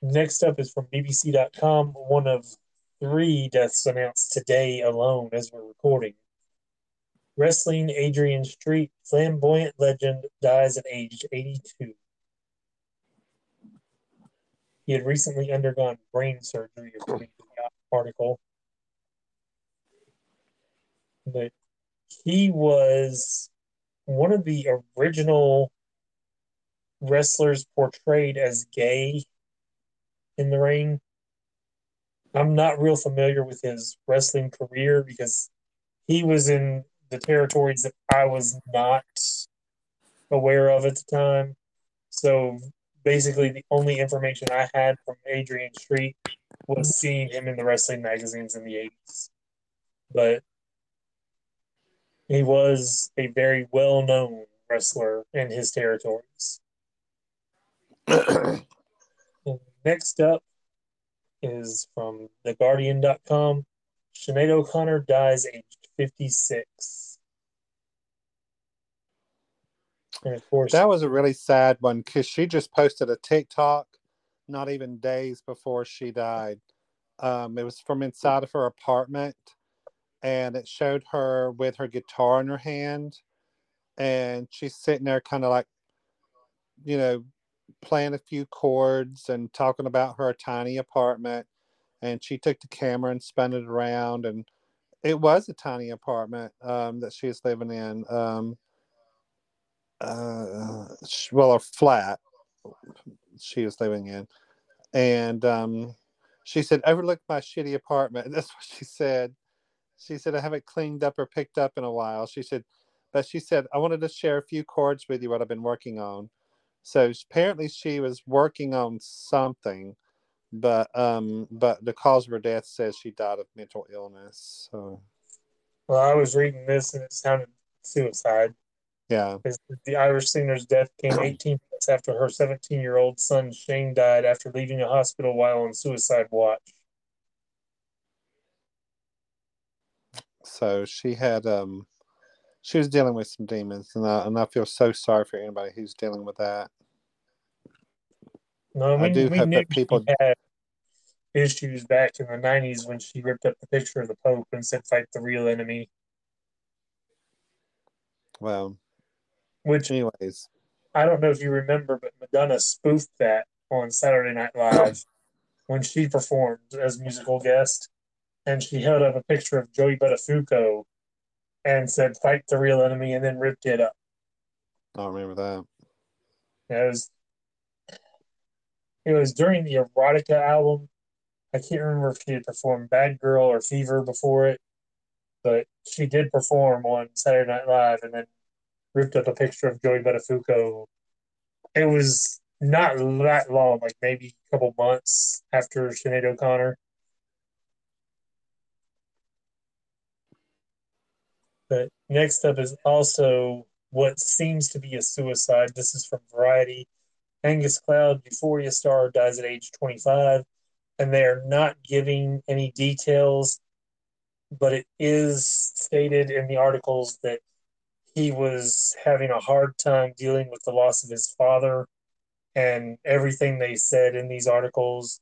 A: Next up is from BBC.com. One of three deaths announced today alone as we're recording. Wrestling Adrian Street, flamboyant legend, dies at age 82. He had recently undergone brain surgery, according to the article. But he was one of the original wrestlers portrayed as gay in the ring. I'm not real familiar with his wrestling career because he was in the territories that I was not aware of at the time. So basically, the only information I had from Adrian Street was seeing him in the wrestling magazines in the 80s. But he was a very well known wrestler in his territories. Next up is from TheGuardian.com. Sinead O'Connor dies aged 56. And of course,
B: That was a really sad one because she just posted a TikTok not even days before she died. Um, it was from inside of her apartment and it showed her with her guitar in her hand. And she's sitting there, kind of like, you know, playing a few chords and talking about her tiny apartment. And she took the camera and spun it around. And it was a tiny apartment um, that she was living in. Um, uh, well, a flat she was living in, and um, she said, "Overlook my shitty apartment." That's what she said. She said, "I haven't cleaned up or picked up in a while." She said, but she said, "I wanted to share a few chords with you what I've been working on." So apparently, she was working on something, but um, but the cause of her death says she died of mental illness. So
A: well, I was reading this and it sounded suicide.
B: yeah,
A: The Irish singer's death came 18 months after her 17 year old son Shane died after leaving a hospital while on suicide watch.
B: So she had um, she was dealing with some demons, and I, and I feel so sorry for anybody who's dealing with that.
A: No,
B: I do
A: we
B: hope
A: knew
B: that people-
A: had issues back in the 90s when she ripped up the picture of the Pope and said, fight the real enemy,
B: Well,
A: which
B: anyways,
A: I don't know if you remember, but Madonna spoofed that on Saturday Night Live when she performed as musical guest. And she held up a picture of Joey Buttafuoco and said, fight the real enemy, and then ripped it up.
B: I don't remember that.
A: It was, it was during the Erotica album. I can't remember if she had performed Bad Girl or Fever before it, but she did perform on Saturday Night Live and then ripped up a picture of Joey Buttafuoco. It was not that long, like maybe a couple months after Sinead O'Connor. But next up is also what seems to be a suicide. This is from Variety. Angus Cloud, Euphoria star, dies at age 25, and they are not giving any details, but it is stated in the articles that he was having a hard time dealing with the loss of his father, and everything they said in these articles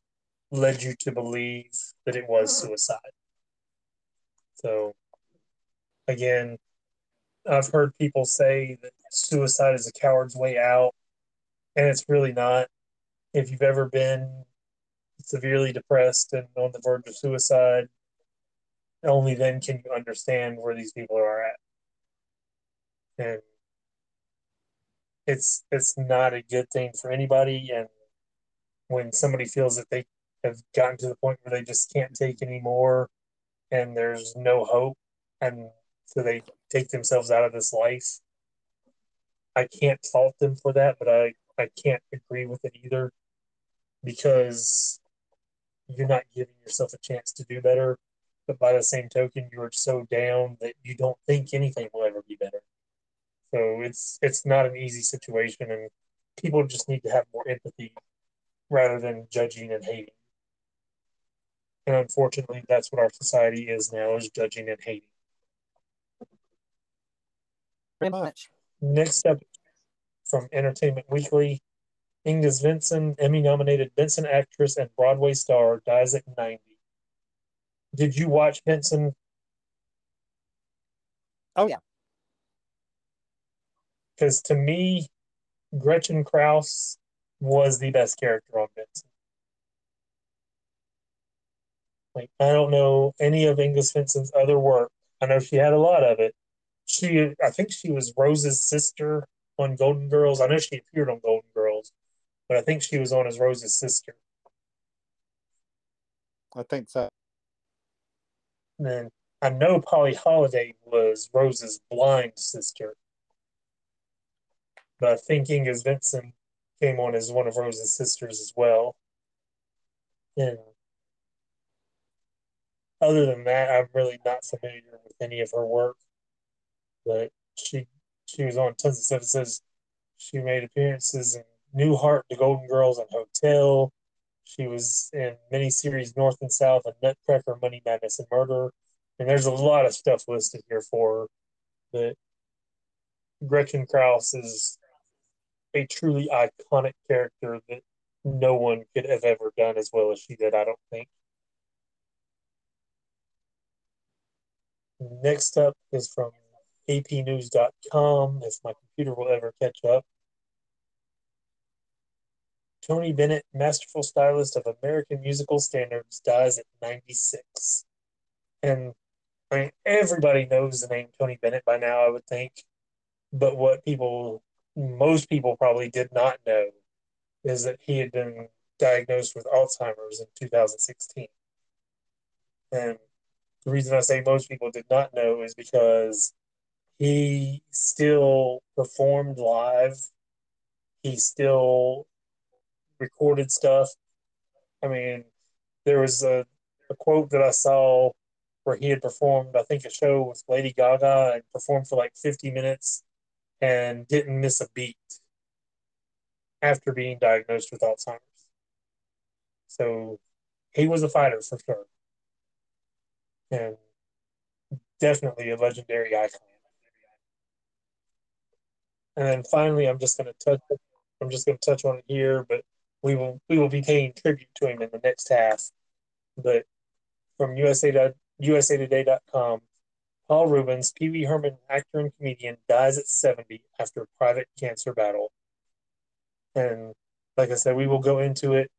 A: led you to believe that it was hmm. suicide. So, again, I've heard people say that suicide is a coward's way out, and it's really not. If you've ever been severely depressed and on the verge of suicide, only then can you understand where these people are at. And it's it's not a good thing for anybody and when somebody feels that they have gotten to the point where they just can't take anymore and there's no hope and so they take themselves out of this life. I can't fault them for that, but I, I can't agree with it either because you're not giving yourself a chance to do better. But by the same token, you are so down that you don't think anything will ever be better. So it's it's not an easy situation, and people just need to have more empathy rather than judging and hating. And unfortunately, that's what our society is now: is judging and hating.
C: Pretty much.
A: Next up from Entertainment Weekly, Inga Vincent, Emmy nominated Benson actress and Broadway star, dies at 90. Did you watch Benson?
C: Oh yeah.
A: Because to me, Gretchen Krause was the best character on Benson. Like, I don't know any of Inga Vincent's other work. I know she had a lot of it. She, I think she was Rose's sister on Golden Girls. I know she appeared on Golden Girls, but I think she was on as Rose's sister.
B: I think so.
A: And then I know Polly Holliday was Rose's blind sister. But I think Inga Vincent came on as one of Rose's sisters as well. And other than that, I'm really not familiar with any of her work. But she she was on tons of stuff. It says she made appearances in Newhart, The Golden Girls, and Hotel. She was in miniseries North and South and Nutcracker, Money Madness, and Murder. And there's a lot of stuff listed here for her. But Gretchen Krause is a truly iconic character that no one could have ever done as well as she did, I don't think. Next up is from apnews.com, if my computer will ever catch up. Tony Bennett, masterful stylist of American musical standards, dies at 96. And I mean, everybody knows the name Tony Bennett by now, I would think. But what people, most people probably did not know, is that he had been diagnosed with Alzheimer's in 2016. And the reason I say most people did not know is because he still performed live. He still recorded stuff. I mean, there was a, a quote that I saw where he had performed, I think, a show with Lady Gaga and performed for like 50 minutes and didn't miss a beat after being diagnosed with Alzheimer's. So he was a fighter for sure. And definitely a legendary icon. And then finally, I'm just going to touch. I'm just going to touch on it here, but we will we will be paying tribute to him in the next half. But from USA USAToday.com, Paul Reubens, Pee Wee Herman actor and comedian, dies at 70 after a private cancer battle. And like I said, we will go into it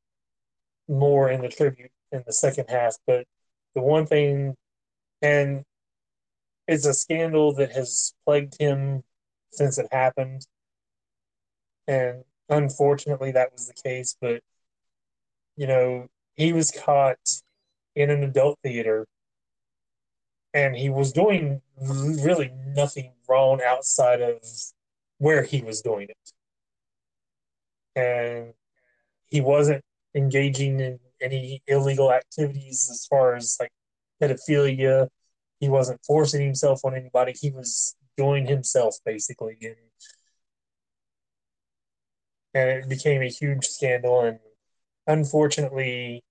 A: more in the tribute in the second half. But the one thing, and it's a scandal that has plagued him since it happened. And unfortunately, that was the case. But, you know, he was caught in an adult theater and he was doing really nothing wrong outside of where he was doing it. And he wasn't engaging in any illegal activities as far as like pedophilia. He wasn't forcing himself on anybody. He was doing himself basically. And, and it became a huge scandal and unfortunately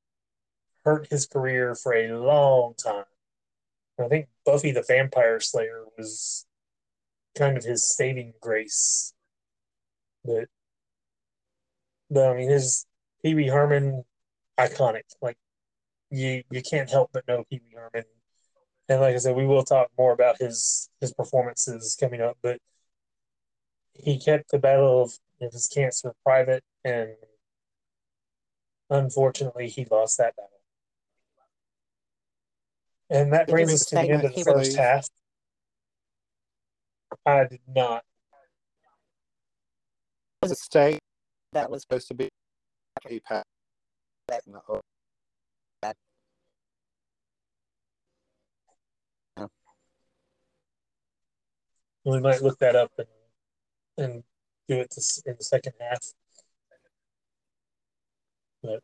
A: hurt his career for a long time. I think Buffy the Vampire Slayer was kind of his saving grace. But, but I mean, his Pee Wee Herman, iconic. Like, you you can't help but know Pee Wee Herman. And like I said, we will talk more about his his performances coming up. But he kept the battle of, his cancer private, and unfortunately, he lost that battle. And that brings us to the end of the first half. I did not.
B: was a state
C: That was
B: supposed to be passed.
A: We might look that up and and do it this, in the second half. But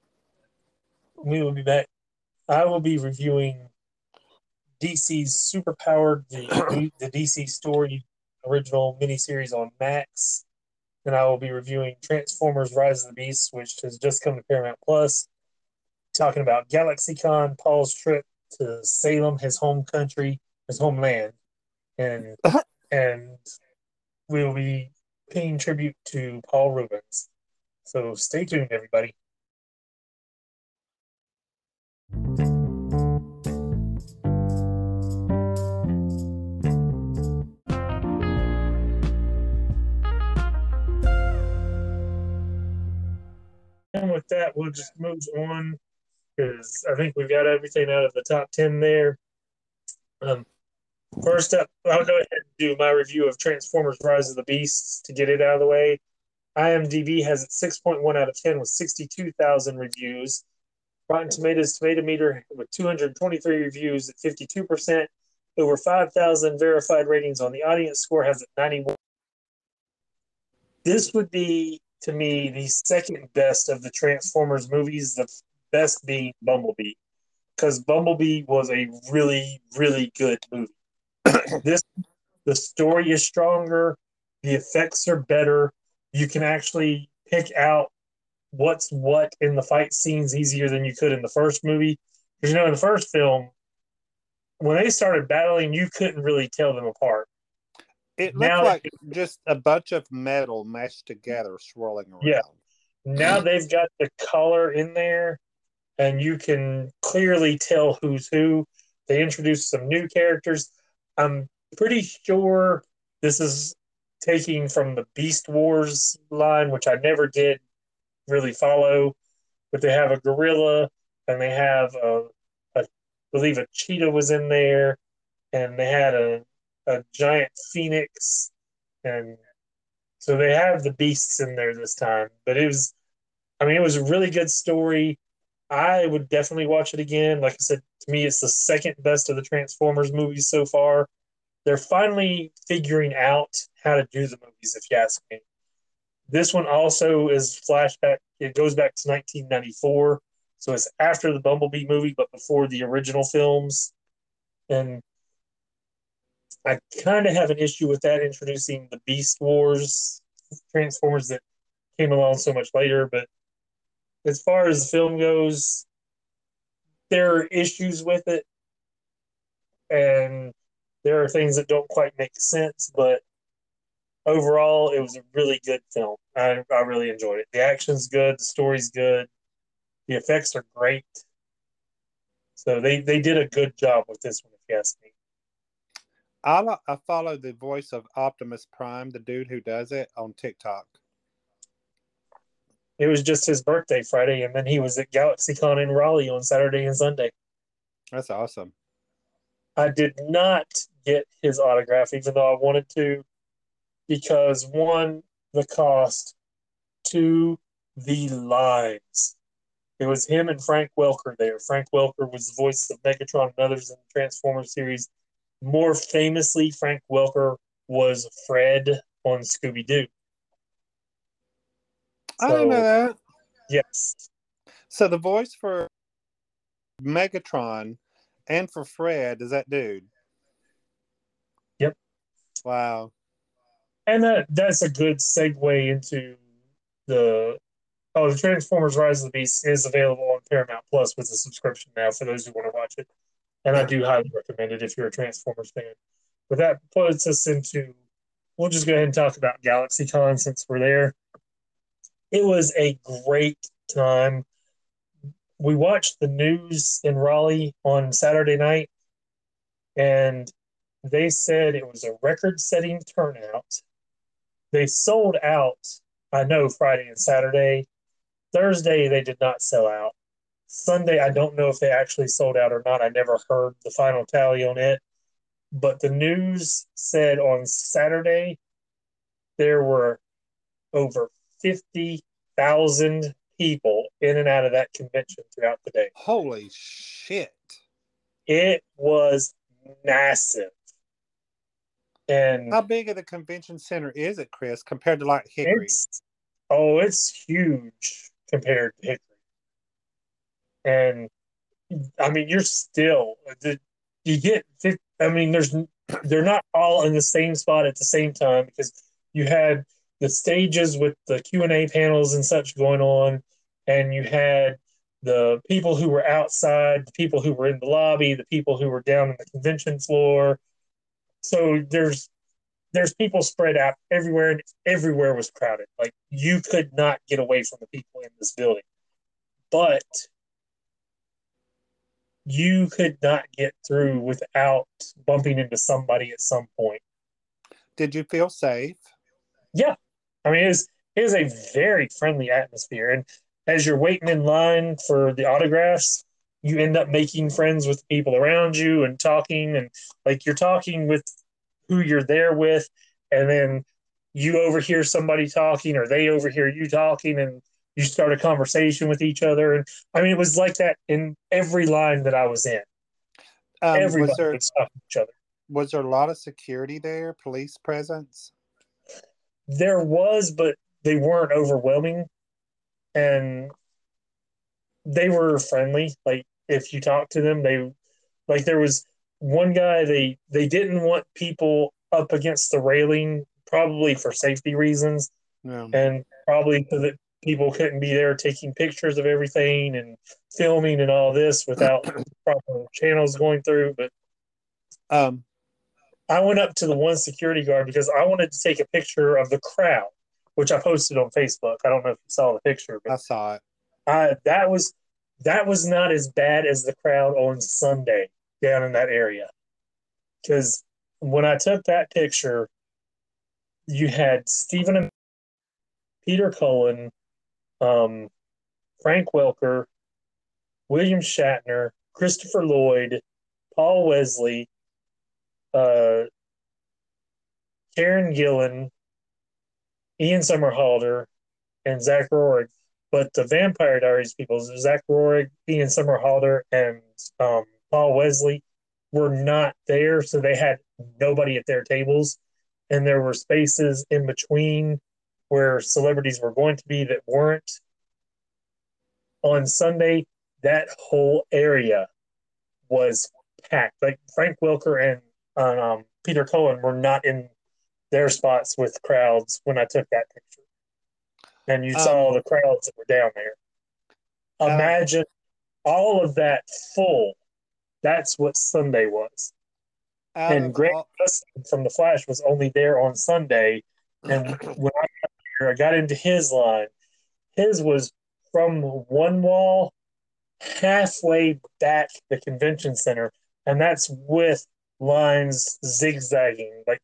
A: we will be back. I will be reviewing DC's Superpowered, the the DC story original miniseries on Max. And I will be reviewing Transformers Rise of the Beast, which has just come to Paramount Plus. Talking about GalaxyCon, Paul's trip to Salem, his home country, his homeland. And and we will be paying tribute to Paul Reubens. So stay tuned, everybody. And with that, we'll just move on because I think we've got everything out of the top 10 there. Um, first up, I'll go ahead and do my review of Transformers Rise of the Beasts to get it out of the way. IMDb has it 6.1 out of 10 with 62,000 reviews. Rotten Tomatoes tomato meter with 223 reviews at 52%. Over 5,000 verified ratings on the audience score has it 91. This would be, to me, the second best of the Transformers movies, the best being Bumblebee. Because Bumblebee was a really, really good movie. This the story is stronger, the effects are better. You can actually pick out what's what in the fight scenes easier than you could in the first movie. Because you know, in the first film, when they started battling, you couldn't really tell them apart.
B: It looks
A: Now-
B: like just a bunch of metal meshed together, swirling around.
A: Yeah. now they've got the color in there and you can clearly tell who's who they introduced some new characters i'm pretty sure this is taking from the beast wars line which i never did really follow but they have a gorilla and they have a, a I believe a cheetah was in there and they had a, a giant phoenix and so they have the beasts in there this time but it was I mean, it was a really good story. I would definitely watch it again. Like I said, to me, it's the second best of the Transformers movies so far. They're finally figuring out how to do the movies, if you ask me. This one also is flashback. It goes back to 1994, so it's after the Bumblebee movie, but before the original films. And I kind of have an issue with that, introducing the Beast Wars Transformers that came along so much later. But as far as the film goes, there are issues with it, and there are things that don't quite make sense. But overall, it was a really good film. I, I really enjoyed it. The action's good, the story's good, the effects are great. So they, they did a good job with this one, if you ask me.
B: I, I follow the voice of Optimus Prime, the dude who does it, on TikTok.
A: It was just his birthday Friday, and then he was at GalaxyCon in Raleigh on Saturday and Sunday.
B: That's awesome.
A: I did not get his autograph, even though I wanted to, because one, the cost, two, the lines. It was him and Frank Welker there. Frank Welker was the voice of Megatron and others in the Transformers series. More famously, Frank Welker was Fred on Scooby Doo.
B: I didn't know that.
A: Yes.
B: So the voice for Megatron and for Fred is that dude.
A: Yep.
B: Wow.
A: And that that's a good segue into the oh the Transformers Rise of the Beast is available on Paramount Plus with a subscription now for those who want to watch it. And I do highly recommend it if you're a Transformers fan. But that puts us into we'll just go ahead and talk about GalaxyCon since we're there. It was a great time. We watched the news in Raleigh on Saturday night, and they said it was a record setting turnout. They sold out, I know, Friday and Saturday. Thursday, they did not sell out. Sunday, I don't know if they actually sold out or not. I never heard the final tally on it. But the news said on Saturday there were over 50,000 people in and out of that convention throughout the day.
B: Holy shit.
A: It was massive. And
B: How big of the convention center is it, Chris, compared to like Hickory?
A: it's oh, it's huge compared to Hickory. And I mean, you're still the you get. I mean, there's they're not all in the same spot at the same time because you had the stages with the Q and A panels and such going on, and you had the people who were outside, the people who were in the lobby, the people who were down in the convention floor. So there's there's people spread out everywhere, and everywhere was crowded. Like you could not get away from the people in this building, but you could not get through without bumping into somebody at some point.
B: Did you feel safe?
A: Yeah, I mean, it was it was a very friendly atmosphere, and as you're waiting in line for the autographs, you end up making friends with people around you and talking, and like you're talking with who you're there with, and then you overhear somebody talking, or they overhear you talking, and you start a conversation with each other. And I mean, it was like that in every line that I was in.
B: Um,
A: Everybody
B: was there
A: was talking to each other.
B: was there a lot of security there, police presence?
A: There was, but they weren't overwhelming, and they were friendly. Like if you talk to them, they like there was one guy they they didn't want people up against the railing, probably for safety reasons,
B: No.
A: and probably so that people couldn't be there taking pictures of everything and filming and all this without proper channels going through. But
B: Um,
A: I went up to the one security guard because I wanted to take a picture of the crowd, which I posted on Facebook. I don't know if you saw the picture, but
B: I saw it.
A: uh, that was that was not as bad as the crowd on Sunday down in that area. Because when I took that picture, you had Stephen, Am- Peter Cullen, um, Frank Welker, William Shatner, Christopher Lloyd, Paul Wesley, uh, Karen Gillan, Ian Somerhalder, and Zach Roerig. But the Vampire Diaries people, Zach Roerig, Ian Somerhalder, and um, Paul Wesley, were not there, so they had nobody at their tables, and there were spaces in between where celebrities were going to be that weren't. On Sunday, that whole area was packed. Like Frank Welker and and, um, Peter Cullen were not in their spots with crowds when I took that picture. And you saw
B: Um,
A: the crowds that were down there.
B: Uh,
A: Imagine all of that full. That's what Sunday was. And Grant
B: all-
A: from the Flash was only there on Sunday. And when I got here, I got into his line. His was from one wall halfway back the convention center, and that's with lines zigzagging. Like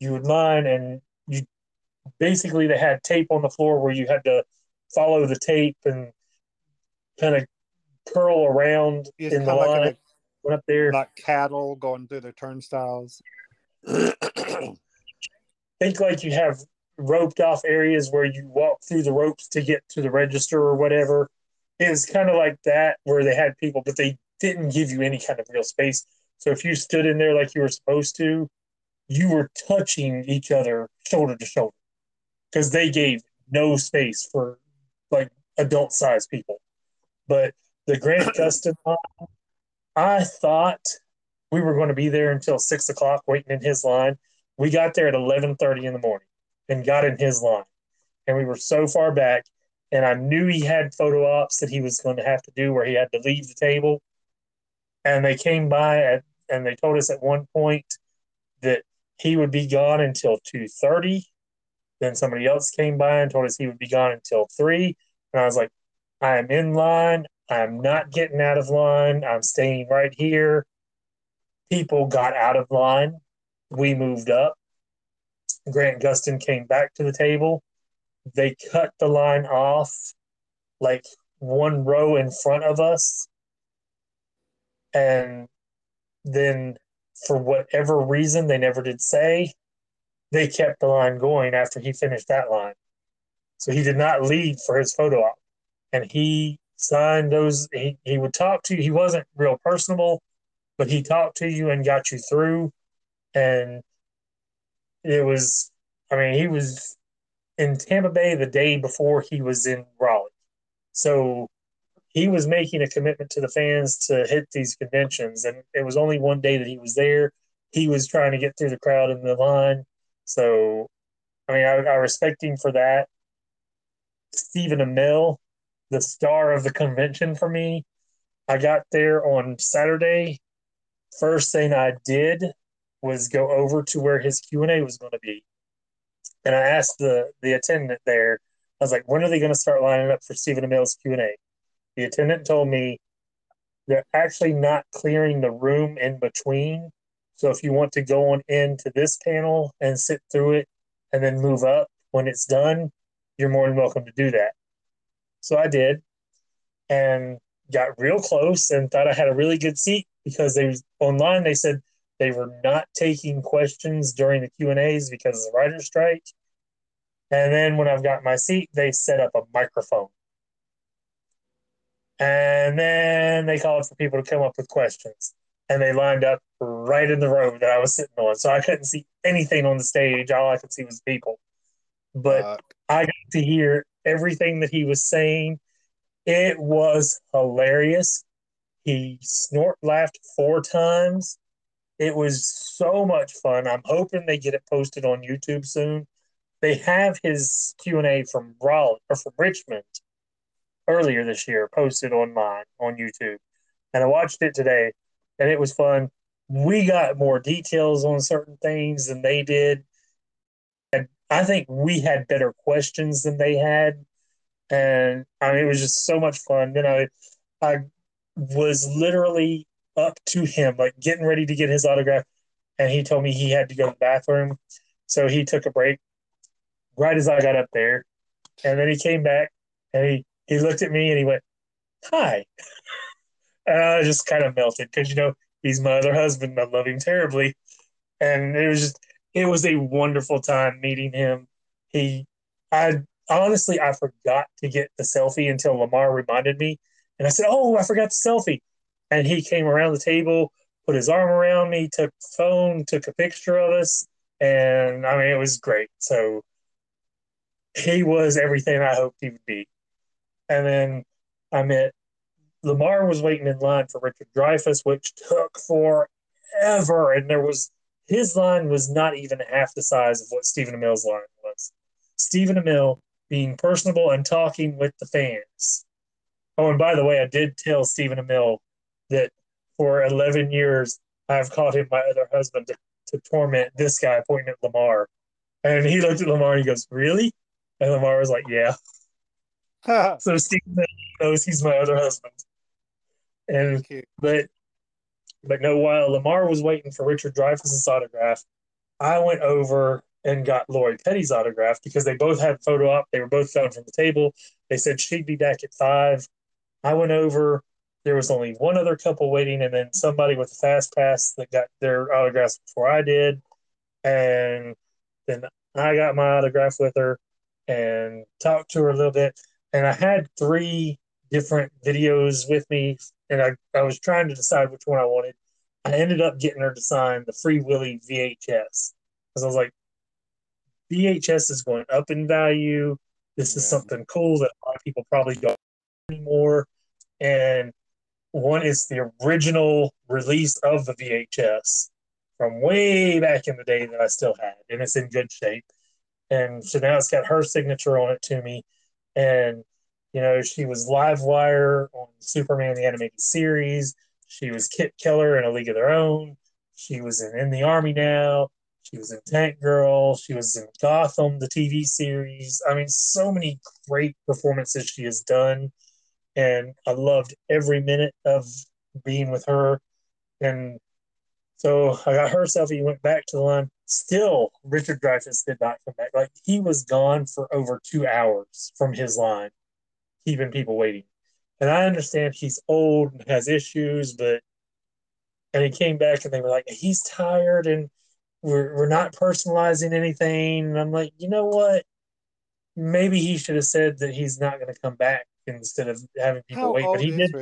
A: you would line, and you basically they had tape on the floor where you had to follow the tape and kind of curl around
B: It's
A: in the
B: like
A: line. Went up there.
B: like cattle going through their turnstiles.
A: think like you have roped off areas where you walk through the ropes to get to the register or whatever. It was kind of like that where they had people, but they didn't give you any kind of real space. So if you stood in there like you were supposed to, you were touching each other shoulder to shoulder because they gave no space for like adult sized people. But the Grant Gustin line, I thought we were going to be there until six o'clock waiting in his line. We got there at eleven thirty in the morning and got in his line, and we were so far back. And I knew he had photo ops that he was going to have to do where he had to leave the table. And they came by at, and they told us at one point that he would be gone until two thirty. Then somebody else came by and told us he would be gone until three. And I was like, I am in line. I'm not getting out of line. I'm staying right here. People got out of line. We moved up. Grant Gustin came back to the table. They cut the line off like one row in front of us. And then, for whatever reason, they never did say, they kept the line going after he finished that line. So he did not leave for his photo op. And he signed those. He, he would talk to you. He wasn't real personable, but he talked to you and got you through. And it was, I mean, he was in Tampa Bay the day before he was in Raleigh. So he was making a commitment to the fans to hit these conventions. And it was only one day that he was there. He was trying to get through the crowd in the line. So, I mean, I, I respect him for that. Stephen Amell, the star of the convention for me. I got there on Saturday. First thing I did was go over to where his Q and A was going to be, and I asked the the attendant there. I was like, "When are they going to start lining up for Stephen Amell's Q and A?" The attendant told me they're actually not clearing the room in between. So if you want to go on into this panel and sit through it, and then move up when it's done, you're more than welcome to do that. So I did, and got real close and thought I had a really good seat because they online. They said they were not taking questions during the Q and A's because of the writer's strike. And then when I've got my seat, they set up a microphone. And then they called for people to come up with questions. And they lined up right in the row that I was sitting on. So I couldn't see anything on the stage. All I could see was people. But
B: Uh,
A: I got to hear everything that he was saying. It was hilarious. He snort laughed four times. It was so much fun. I'm hoping they get it posted on YouTube soon. They have his Q and A from Raleigh or from Richmond earlier this year posted online on YouTube, and I watched it today, and it was fun. we got more details on certain things than they did. And I think we had better questions than they had. And I mean, it was just so much fun. Then I, I was literally up to him, like getting ready to get his autograph. And he told me he had to go to the bathroom. So he took a break right as I got up there. And then he came back and he, he looked at me and he went, Hi. And I just kind of melted because, you know, he's my other husband. I love him terribly. And it was just, it was a wonderful time meeting him. He, I honestly, I forgot to get the selfie until Lamar reminded me. And I said, Oh, I forgot the selfie. And he came around the table, put his arm around me, took phone, took a picture of us. And I mean, it was great. So he was everything I hoped he would be. And then I met Lamar was waiting in line for Richard Dreyfuss, which took forever. And there was his line was not even half the size of what Stephen Amell's line was. Stephen Amell being personable and talking with the fans. Oh, and by the way, I did tell Stephen Amell that for 11 years I've called him my other husband to, to torment this guy pointing at Lamar. And he looked at Lamar and he goes, Really? And Lamar was like, Yeah. so Stephen knows he's my other husband. And but but no, while Lamar was waiting for Richard Dreyfuss's autograph, I went over and got Lori Petty's autograph because they both had photo op. They were both found from the table. They said she'd be back at five. I went over. There was only one other couple waiting, and then somebody with a fast pass that got their autographs before I did. And then I got my autograph with her and talked to her a little bit. And I had three different videos with me, and I, I was trying to decide which one I wanted. I ended up getting her to sign the Free Willy VHS because I was like, VHS is going up in value. This is yeah. something cool that a lot of people probably don't anymore. And one is the original release of the VHS from way back in the day that I still had, and it's in good shape. And so now it's got her signature on it to me. And you know, she was Livewire on Superman the animated series. She was Kit Keller in A League of Their Own. She was in In the Army Now. She was in Tank Girl. She was in Gotham, the TV series. I mean, so many great performances she has done. And I loved every minute of being with her. And so I got her selfie, went back to the line. Still, Richard Dreyfuss did not come back. Like he was gone for over two hours from his line keeping people waiting. And I understand he's old and has issues, but and he came back and they were like, he's tired and we're we're not personalizing anything. And I'm like, you know what? Maybe he should have said that he's not going to come back instead of having people
B: How
A: wait. But he did.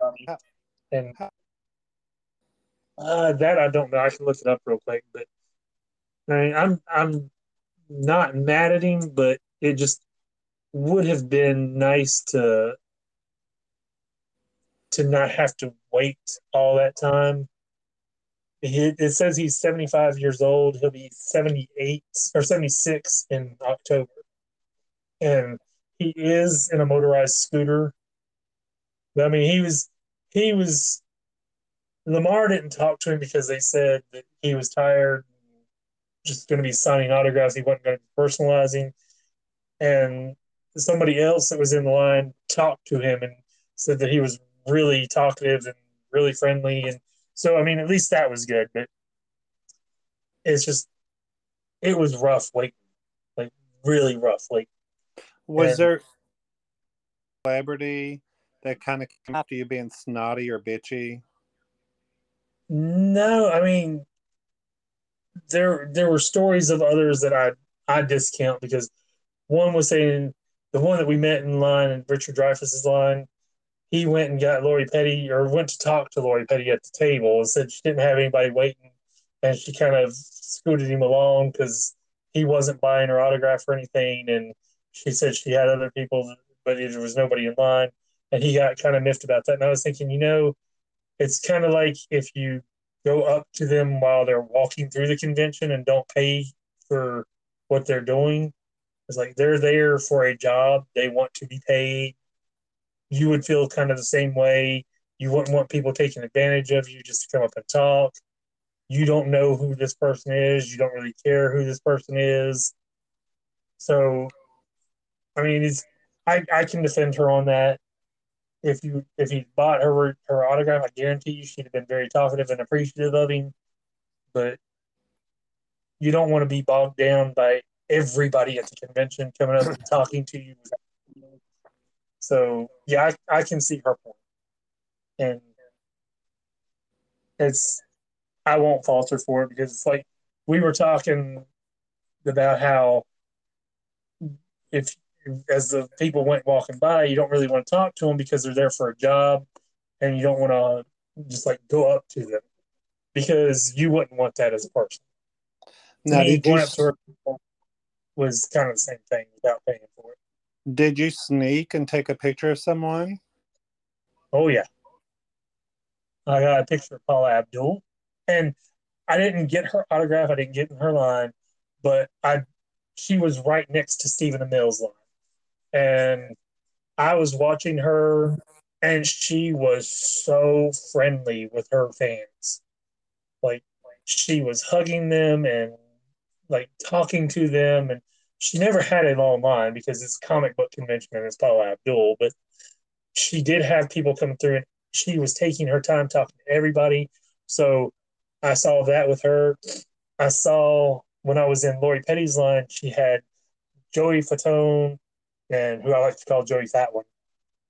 B: How,
A: and uh, that I don't know. I can look it up real quick, but I mean, I'm I'm not mad at him, but it just would have been nice to to not have to wait all that time. He, it says he's 75 years old. He'll be 78 or 76 in October. And he is in a motorized scooter. I mean, he was, he was, Lamar didn't talk to him because they said that he was tired, just going to be signing autographs. He wasn't going to be personalizing. And somebody else that was in the line talked to him and said that he was really talkative and really friendly and so i mean at least that was good but it's just it was rough waiting like really rough like
B: was and, there celebrity that kind of came after you being snotty or bitchy
A: no i mean there there were stories of others that i i discount because one was saying the one that we met in line in Richard Dreyfuss's line, he went and got Lori Petty or went to talk to Lori Petty at the table and said she didn't have anybody waiting, and she kind of scooted him along because he wasn't buying her autograph or anything, and she said she had other people, but there was nobody in line, and he got kind of miffed about that. And I was thinking, you know, it's kind of like if you go up to them while they're walking through the convention and don't pay for what they're doing it's like they're there for a job. They want to be paid. You would feel kind of the same way. You wouldn't want people taking advantage of you just to come up and talk. you don't know who this person is, you don't really care who this person is. So, I mean, it's I, I can defend her on that. If you if he bought her her autograph, I guarantee you she'd have been very talkative and appreciative of him. But you don't want to be bogged down by everybody at the convention coming up and talking to you. So yeah, I, I can see her point, and it's I won't falter for it because it's like we were talking about how if as the people went walking by, you don't really want to talk to them because they're there for a job, and you don't want to just like go up to them because you wouldn't want that as a person.
B: No,
A: Me going
B: you
A: up to her was kind of the same thing without paying for it.
B: did you sneak and take a picture of someone?
A: Oh yeah. I got a picture of Paula Abdul. And I didn't get her autograph, I didn't get in her line, but I she was right next to Stephen Amell's line. And I was watching her and she was so friendly with her fans. Like she was hugging them and like talking to them and she never had a long line because it's comic book convention and it's Paula Abdul, but she did have people come through and she was taking her time talking to everybody. So I saw that with her. I saw when I was in Lori Petty's line, she had Joey Fatone and who I like to call Joey Fat One,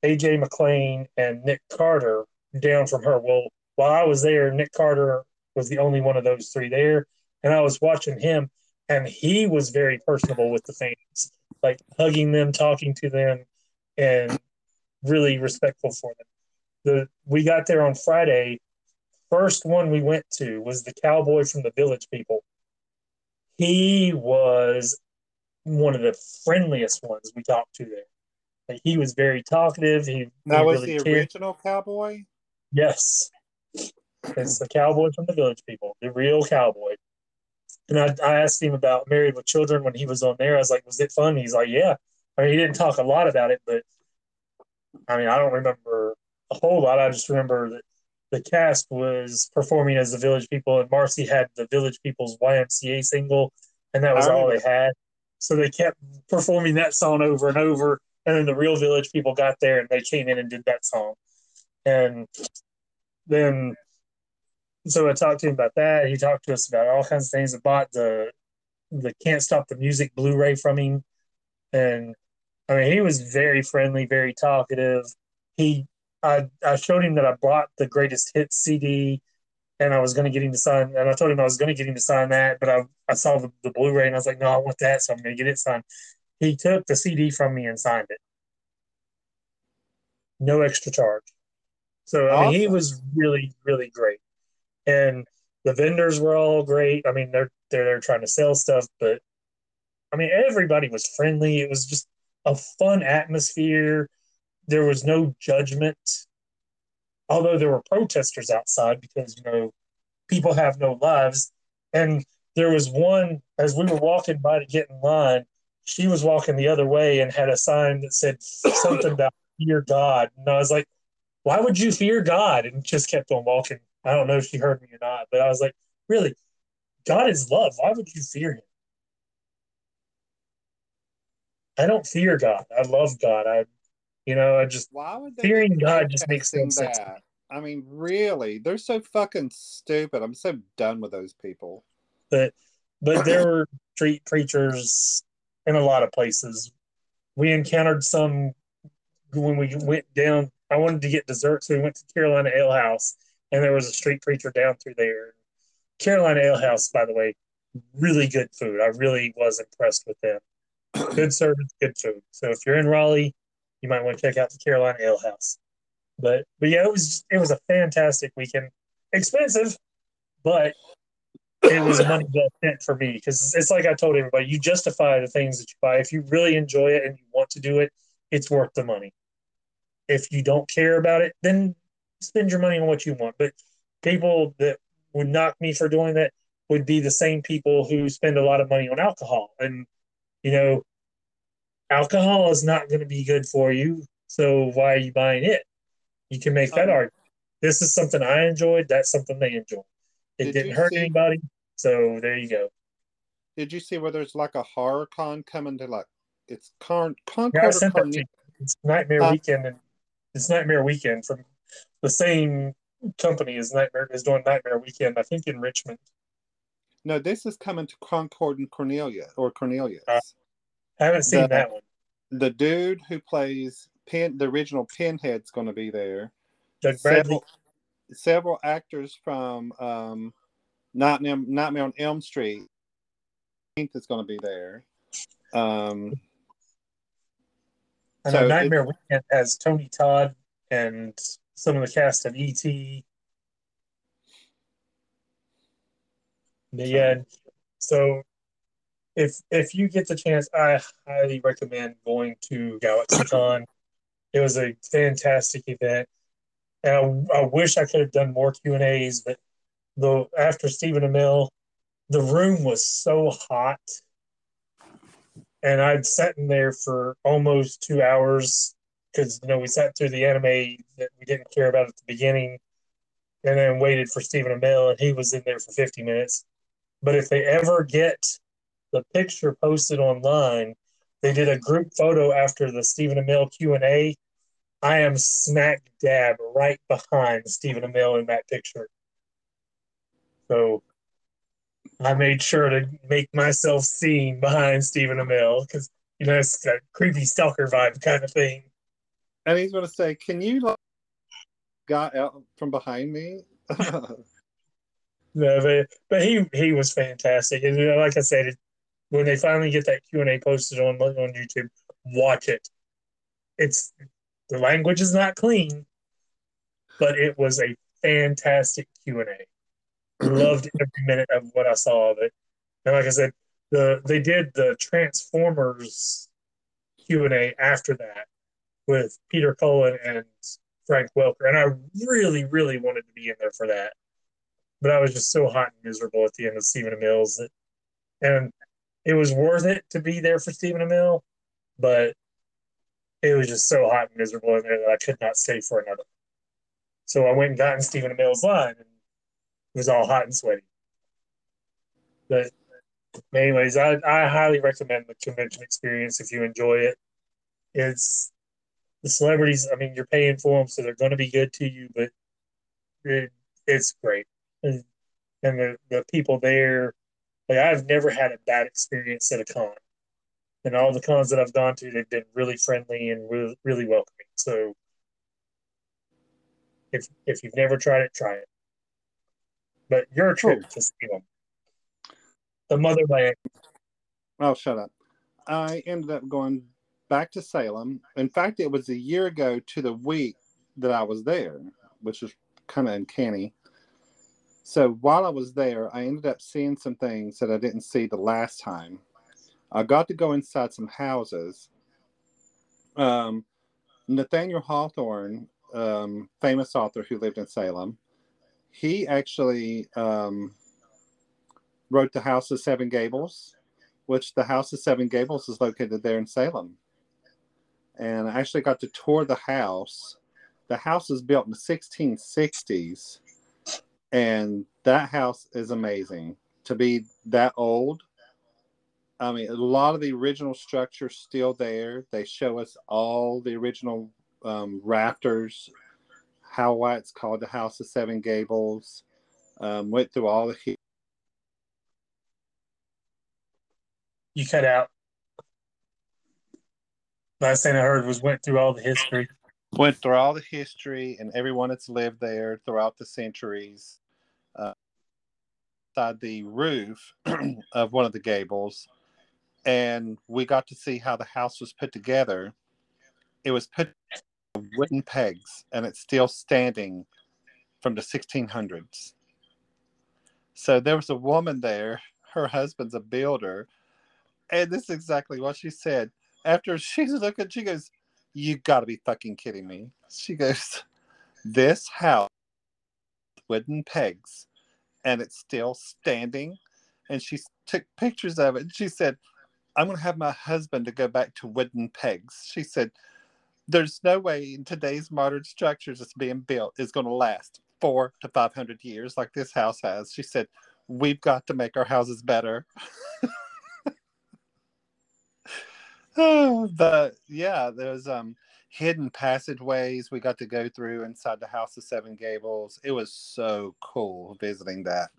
A: AJ McLean and Nick Carter down from her. Well, while I was there, Nick Carter was the only one of those three there. And I was watching him and he was very personable with the fans, like hugging them, talking to them, and really respectful for them. The we got there on Friday. First one we went to was the cowboy from the Village People. He was one of the friendliest ones we talked to there. Like he was very talkative. He
B: That
A: he
B: was
A: really
B: the
A: cared.
B: original cowboy.
A: Yes. It's the cowboy from the village people, the real cowboy. And I, I asked him about Married with Children when he was on there. I was like, was it fun? He's like, yeah. I mean, he didn't talk a lot about it, but I mean, I don't remember a whole lot. I just remember that the cast was performing as the village people, and Marcy had the village people's YMCA single, and that was all they had. So they kept performing that song over and over. And then the real village people got there and they came in and did that song. And then so I talked to him about that. He talked to us about all kinds of things. I bought the the Can't Stop the Music Blu-ray from him, and I mean he was very friendly, very talkative. He I I showed him that I bought the Greatest Hits CD, and I was going to get him to sign. And I told him I was going to get him to sign that, but I I saw the, the Blu-ray and I was like, no, I want that, so I'm going to get it signed. He took the CD from me and signed it, no extra charge. So I mean, he was really really great and the vendors were all great. I mean, they're they're they're trying to sell stuff, but I mean, everybody was friendly. It was just a fun atmosphere. There was no judgment, although there were protesters outside because you know people have no lives. And there was one as we were walking by to get in line. She was walking the other way and had a sign that said something about fear God, and I was like, "Why would you fear God?" And just kept on walking. I don't know if she heard me or not, but I was like, really, God is love. Why would you fear him? I don't fear God. I love God. I, you know, I just,
B: Why would they
A: Fearing God just makes no
B: protesting
A: sense.
B: I mean, really, they're so fucking stupid. I'm so done with those people.
A: but, but there were street preachers in a lot of places. We encountered some when we went down. I wanted to get dessert, so we went to Carolina Ale House, and there was a street preacher down through there. Carolina Ale House, by the way, really good food. I really was impressed with them. Good service, good food. So if you're in Raleigh, you might want to check out the Carolina Ale House. But but yeah, it was it was a fantastic weekend. Expensive, but it was money well spent for me because it's like I told everybody, you justify the things that you buy. If you really enjoy it and you want to do it, it's worth the money. If you don't care about it, then spend your money on what you want. But people that would knock me for doing that would be the same people who spend a lot of money on alcohol. And, you know, alcohol is not going to be good for you. So why are you buying it? You can make that
B: Um,
A: argument. This is something I enjoyed. That's something they enjoy. It
B: Did
A: didn't hurt
B: see-
A: anybody. So there you go.
B: Did you see where there's like a horror con coming to like it's Con
A: Yeah,
B: Concord or
A: sent that to you. It's Nightmare
B: Huh?
A: Weekend, and it's Nightmare Weekend from the same company as Nightmare is doing Nightmare Weekend. I think in Richmond.
B: No, this is coming to Concord and Cornelia or Cornelius.
A: Uh, I haven't seen
B: The-
A: that one.
B: the dude who plays Pin, the original Pinhead's going to be there.
A: Doug Bradley.
B: Several, several actors from um, Nightmare, Nightmare on Elm Street is going to be there. Um,
A: I
B: so
A: know
B: it-
A: Nightmare Weekend has Tony Todd and some of the cast of E.T. Yeah, so if if you get the chance, I highly recommend going to GalaxyCon. It was a fantastic event, and I, I wish I could have done more Q and A's. But the after Stephen Amell, the room was so hot, and I'd sat in there for almost two hours because you know we sat through the anime that we didn't care about at the beginning, and then waited for Stephen Amell, and he was in there for fifty minutes. But if they ever get the picture posted online, they did a group photo after the Stephen Amell Q and A. I am smack dab right behind Stephen Amell in that picture. So I made sure to make myself seen behind Stephen Amell because you know it's a creepy stalker vibe kind of thing.
B: and he's going to say, "Can you like, got out from behind me?"
A: No, but, but he he was fantastic, and you know, like I said, it, when they finally get that Q and A posted on on YouTube, watch it. It's the language is not clean, but it was a fantastic Q and A. Loved every minute of what I saw of it, and like I said, the they did the Transformers Q and A after that with Peter Cullen and Frank Welker, and I really really wanted to be in there for that but I was just so hot and miserable at the end of Stephen Amell's that, and it was worth it to be there for Stephen Amell, but it was just so hot and miserable in there that I could not stay for another. So I went and got in Stephen Amell's line, and it was all hot and sweaty. But anyways, I, I highly recommend the convention experience if you enjoy it. It's the celebrities. I mean, you're paying for them, so they're going to be good to you, but it, it's great and and the, the people there like I've never had a bad experience at a con. And all the cons that I've gone to, they've been really friendly and really, really welcoming. So if if you've never tried it, try it. But your trip to see them. The motherland.
B: Oh, shut up. I ended up going back to Salem. In fact, it was a year ago to the week that I was there, which is kind of uncanny. So while I was there, I ended up seeing some things that I didn't see the last time. I got to go inside some houses. Um, Nathaniel Hawthorne, um, famous author who lived in Salem, he actually um, wrote The House of Seven Gables, which the House of Seven Gables is located there in Salem. And I actually got to tour the house. The house was built in the 1660s, and that house is amazing. To be that old, I mean, a lot of the original structure still there. They show us all the original um, rafters, how why it's called the House of Seven Gables. Um, went through all the
A: You cut out. Last thing I heard was went through all the history.
B: went through all the history and everyone that's lived there throughout the centuries. Inside the roof of one of the gables, and we got to see how the house was put together. It was put wooden pegs, and it's still standing from the 1600s. So there was a woman there. Her husband's a builder, and this is exactly what she said. After she's looking, she goes, you gotta be fucking kidding me. She goes, This house, wooden pegs, and it's still standing. And she took pictures of it. And she said, I'm gonna have my husband to go back to wooden pegs. She said, There's no way in today's modern structures that's being built is gonna last. four to 500 years, like this house has. She said, We've got to make our houses better. oh, but yeah, there's um hidden passageways we got to go through inside the House of Seven Gables. It was so cool visiting that.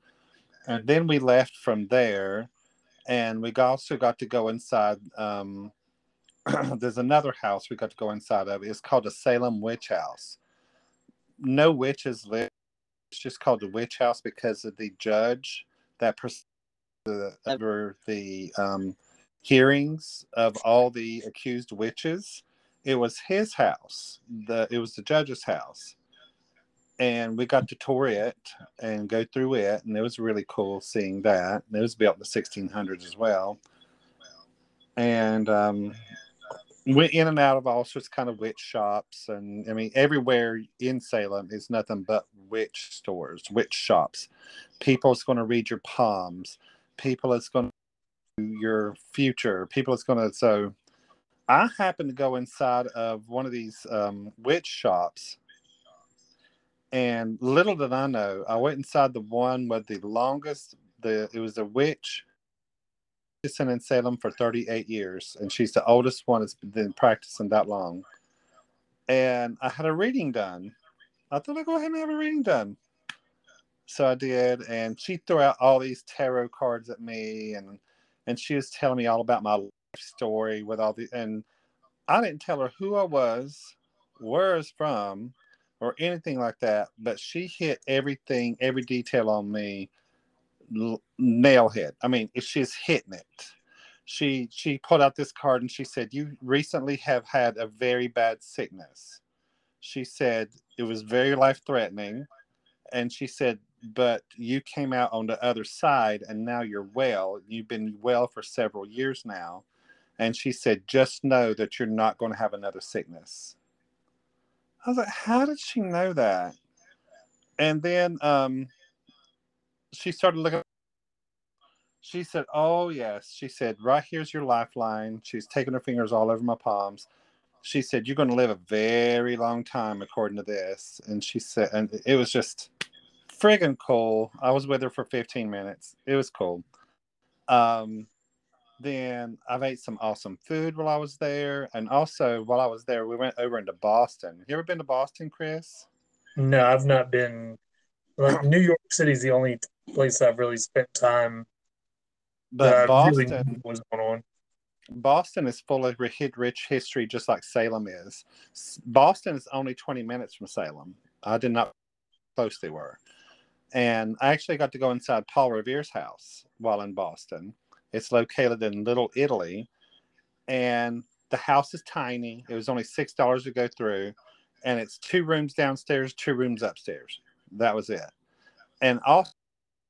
B: And then we left from there, and we also got to go inside. Um, there's another house we got to go inside of. It's called the Salem Witch House. No witches live. It's just called the Witch House because of the judge that pres- the, over the um, hearings of all the accused witches it was his house. The it was the judge's house, and we got to tour it and go through it, and it was really cool seeing that. And it was built in the 1600s as well, and um, went in and out of all sorts of kind of witch shops, and I mean everywhere in Salem is nothing but witch stores, witch shops. People's going to read your palms. People is going to your future. People is going to so I happened to go inside of one of these um, witch shops, and little did I know, I went inside the one with the longest. The it was a witch practicing in Salem for 38 years, and she's the oldest one that's been practicing that long. And I had a reading done. I thought I'd go ahead and have a reading done. So I did, and she threw out all these tarot cards at me, and and she was telling me all about my story with all the and I didn't tell her who I was, where it's from, or anything like that. But she hit everything, every detail on me, nail hit. I mean, she's hitting it. She she pulled out this card and she said, "You recently have had a very bad sickness." She said it was very life threatening, and she said, "But you came out on the other side, and now you're well. You've been well for several years now." And she said, "Just know that you're not going to have another sickness." I was like, "How did she know that?" And then um, she started looking. She said, "Oh yes," she said, "Right here's your lifeline." She's taking her fingers all over my palms. She said, "You're going to live a very long time according to this." And she said, and it was just friggin' cool. I was with her for 15 minutes. It was cool. Um, then I've ate some awesome food while I was there. And also, while I was there, we went over into Boston. You ever been to Boston, Chris?
A: No, I've not been. Like, New York City is the only place I've really spent time.
B: But Boston
A: really was going on.
B: Boston is full of rich history, just like Salem is. Boston is only 20 minutes from Salem. I did not close they were. And I actually got to go inside Paul Revere's house while in Boston it's located in Little Italy, and the house is tiny. It was only six dollars to go through, and it's two rooms downstairs, two rooms upstairs. That was it. And also,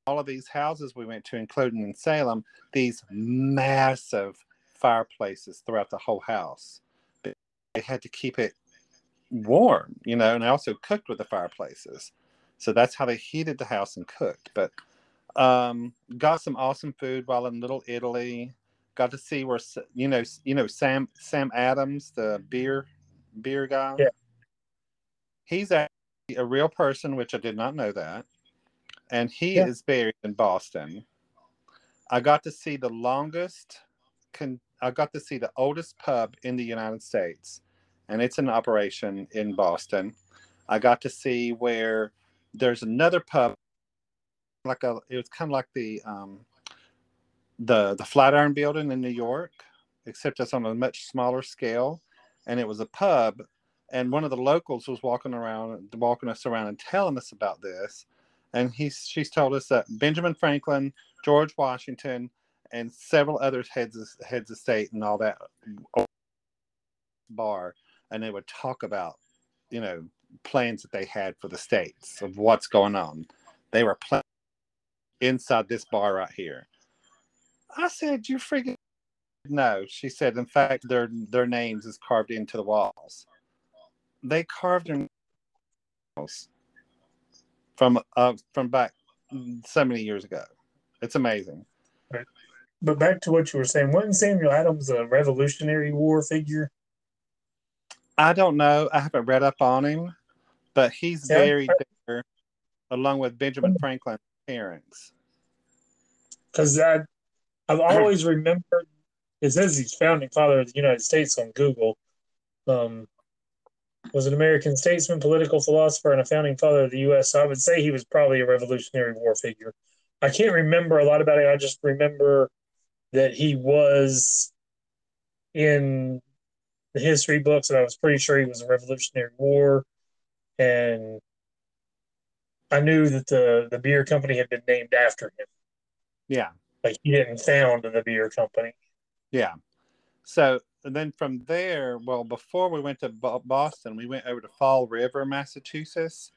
B: all of these houses we went to, including in Salem, these massive fireplaces throughout the whole house. They had to keep it warm, you know, and I also cooked with the fireplaces. So that's how they heated the house and cooked. But um, got some awesome food while in Little Italy. Got to see where you know you know Sam Sam Adams, the beer beer guy.
A: Yeah.
B: He's actually a real person, which I did not know that, and he yeah. is buried in Boston. I got to see the longest. Con- I got to see the oldest pub in the United States, and it's in operation in Boston. I got to see where there's another pub like a it was kind of like the um, the the Flatiron Building in New York, except it's on a much smaller scale, and it was a pub. And one of the locals was walking around, walking us around, and telling us about this. And he's she's told us that Benjamin Franklin, George Washington, and several other heads of, heads of state and all that bar, and they would talk about, you know, plans that they had for the states of what's going on. They were planning inside this bar right here. I said, You freaking no. She said, In fact, their their names is carved into the walls. They carved their names from uh, from back so many years ago. It's amazing.
A: Right. But back to what you were saying, wasn't Samuel Adams a Revolutionary War figure?
B: I don't know. I haven't read up on him, but he's yeah, very there. along with Benjamin Franklin's parents.
A: because I I've always remembered it says he's founding father of the United States on Google. Um, was an American statesman, political philosopher, and a founding father of the U.S. So I would say he was probably a Revolutionary War figure. I can't remember a lot about it. I just remember that he was in the history books, and I was pretty sure he was a Revolutionary War. And I knew that the the beer company had been named after him.
B: Yeah,
A: Like he didn't found the beer company.
B: yeah. So and then from there, well, before we went to Boston, we went over to Fall River, Massachusetts,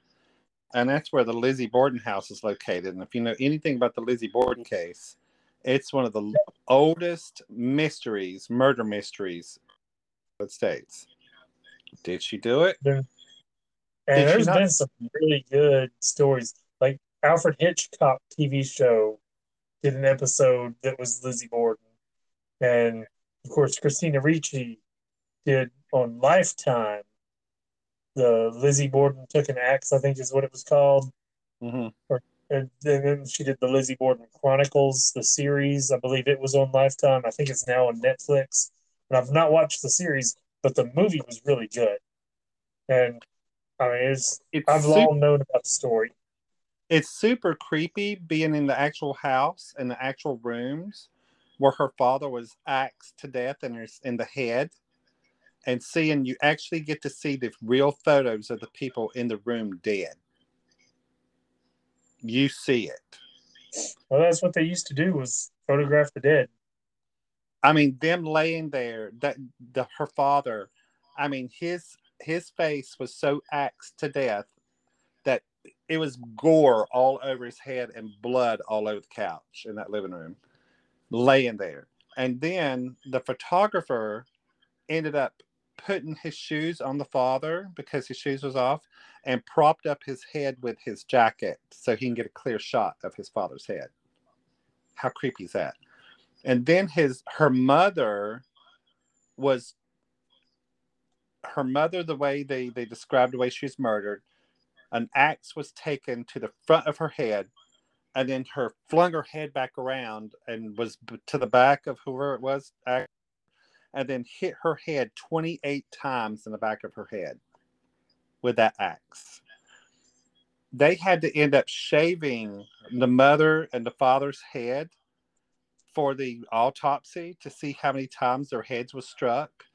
B: and that's where the Lizzie Borden house is located. And if you know anything about the Lizzie Borden case, it's one of the oldest mysteries, murder mysteries, in the States. Did she do it?
A: And
B: Did
A: there's
B: not-
A: been some really good stories. Like Alfred Hitchcock TV show did an episode that was Lizzie Borden. And of course Christina Ricci did on Lifetime the Lizzie Borden took an axe, I think is what it was called.
B: hmm
A: And then she did the Lizzie Borden Chronicles, the series. I believe it was on Lifetime. I think it's now on Netflix. And I've not watched the series, but the movie was really good. And I mean, it's
B: It's
A: I've
B: super,
A: long known about the story.
B: it's super creepy being in the actual house in the actual rooms where her father was axed to death in, her, in the head and seeing you actually get to see the real photos of the people in the room dead you see it
A: Well, that's what they used to do was photograph the dead.
B: i mean them laying there that the her father i mean his his face was so axed to death that it was gore all over his head and blood all over the couch in that living room laying there. And then the photographer ended up putting his shoes on the father because his shoes was off and propped up his head with his jacket so he can get a clear shot of his father's head. How creepy is that? And then his her mother was her mother the way they they described the way she was murdered an axe was taken to the front of her head and then her flung her head back around and was to the back of whoever it was and then hit her head 28 times in the back of her head with that axe they had to end up shaving the mother and the father's head for the autopsy to see how many times their heads was struck.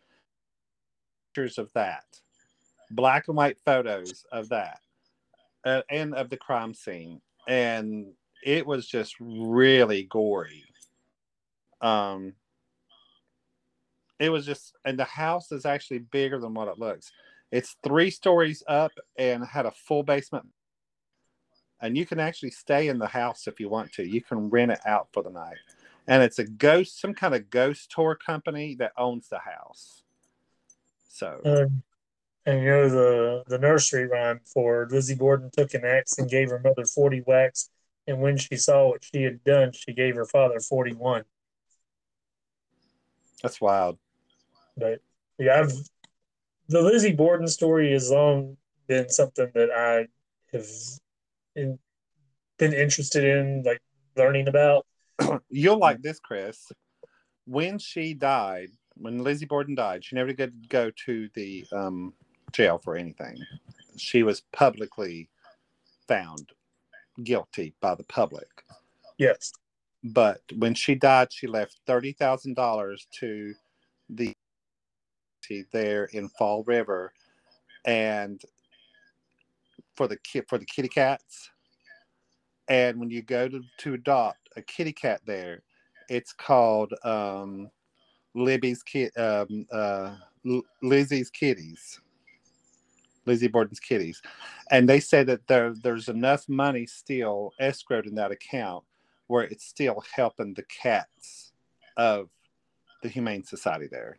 B: Pictures of that, black and white photos of that, uh, and of the crime scene, and it was just really gory. Um, it was just, and the house is actually bigger than what it looks. It's three stories up and had a full basement and you can actually stay in the house if you want to. You can rent it out for the night. And it's a ghost, some kind of ghost tour company that owns the house. So,
A: Um, and you know the the nursery rhyme for Lizzie Borden took an axe and gave her mother forty whacks, and when she saw what she had done, she gave her father forty one.
B: that's wild.
A: But yeah, I've the Lizzie Borden story has long been something that I have in, been interested in, like learning about.
B: You'll like this, Chris. When she died, when Lizzie Borden died, she never did go to the um, jail for anything. She was publicly found guilty by the public.
A: Yes,
B: but when she died, she left thirty thousand dollars to the there in Fall River, and for the kid for the kitty cats. And when you go to, to adopt a kitty cat there, it's called um, Libby's kit, um, uh, Lizzie's Kitties, Lizzie Borden's Kitties, and they say that there there's enough money still escrowed in that account where it's still helping the cats of the Humane Society there.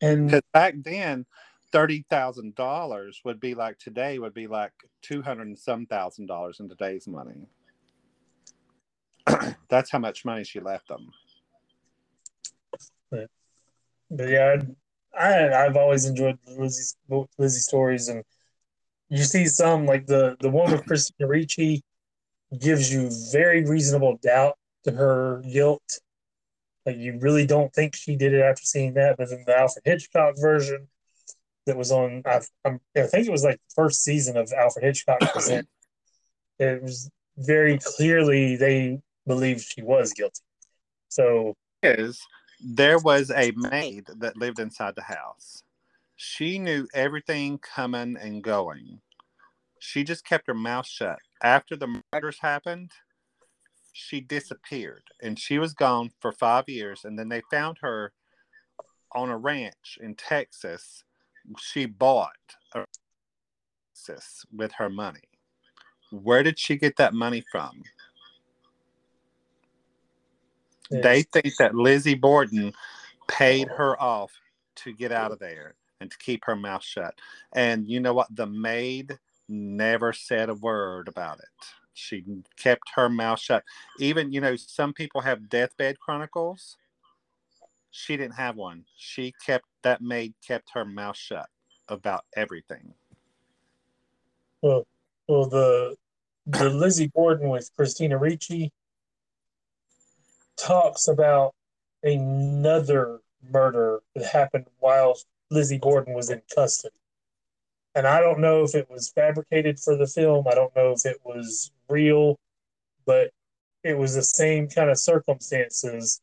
A: and
B: Because back then, thirty thousand dollars would be like today would be like two hundred and some thousand dollars in today's money. That's how much money she left them.
A: but yeah, I, I I've always enjoyed Lizzie's Lizzie stories, and you see some like the the one with Christina Ricci gives you very reasonable doubt to her guilt. Like you really don't think she did it after seeing that, but then the Alfred Hitchcock version that was on, I, I think it was like the first season of Alfred Hitchcock Present. it was very clearly they believed she was guilty. So
B: is there was a maid that lived inside the house. She knew everything coming and going. She just kept her mouth shut. After the murders happened, she disappeared and she was gone for five years. And then they found her on a ranch in Texas. She bought a Texas with her money. Where did she get that money from? They think that Lizzie Borden paid her off to get out of there and to keep her mouth shut. And you know what? The maid never said a word about it. She kept her mouth shut. Even, you know, some people have deathbed chronicles. She didn't have one. She kept, that maid kept her mouth shut about everything.
A: Well, well, the the Lizzie Borden with Christina Ricci talks about another murder that happened while Lizzie Borden was in custody. And I don't know if it was fabricated for the film. I don't know if it was real, but it was the same kind of circumstances,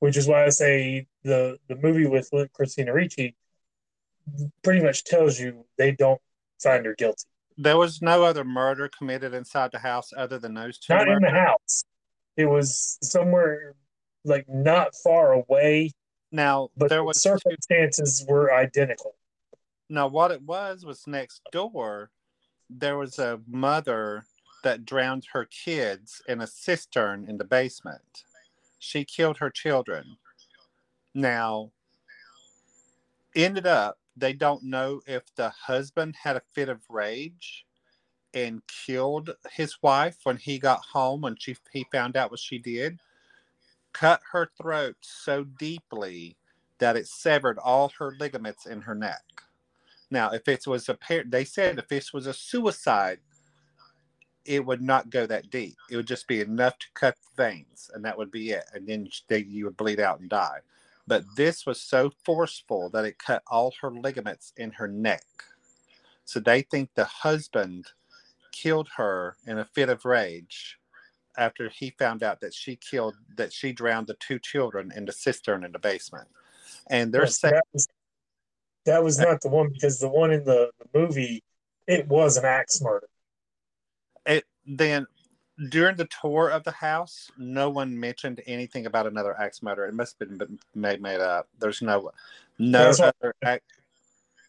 A: which is why I say the the movie with Christina Ricci pretty much tells you they don't find her guilty.
B: There was no other murder committed inside the house other than those two.
A: Not
B: murders?
A: in the house. It was somewhere like not far away.
B: Now
A: but
B: there
A: the
B: was
A: circumstances were identical.
B: Now what it was was next door. There was a mother that drowned her kids in a cistern in the basement. She killed her children. Now, ended up, they don't know if the husband had a fit of rage and killed his wife when he got home when she he found out what she did. Cut her throat so deeply that it severed all her ligaments in her neck. Now if it was a pair they said if this was a suicide it would not go that deep. It would just be enough to cut the veins and that would be it and then they, you would bleed out and die. But this was so forceful that it cut all her ligaments in her neck. So they think the husband killed her in a fit of rage after he found out that she killed that she drowned the two children in the cistern in the basement. And they're
A: Yes,
B: saying
A: that was that was not the one because the one in the, the movie it was an axe murder.
B: it then during the tour of the house no one mentioned anything about another axe murder. It must have been made, made up. There's no no
A: That's what-
B: other axe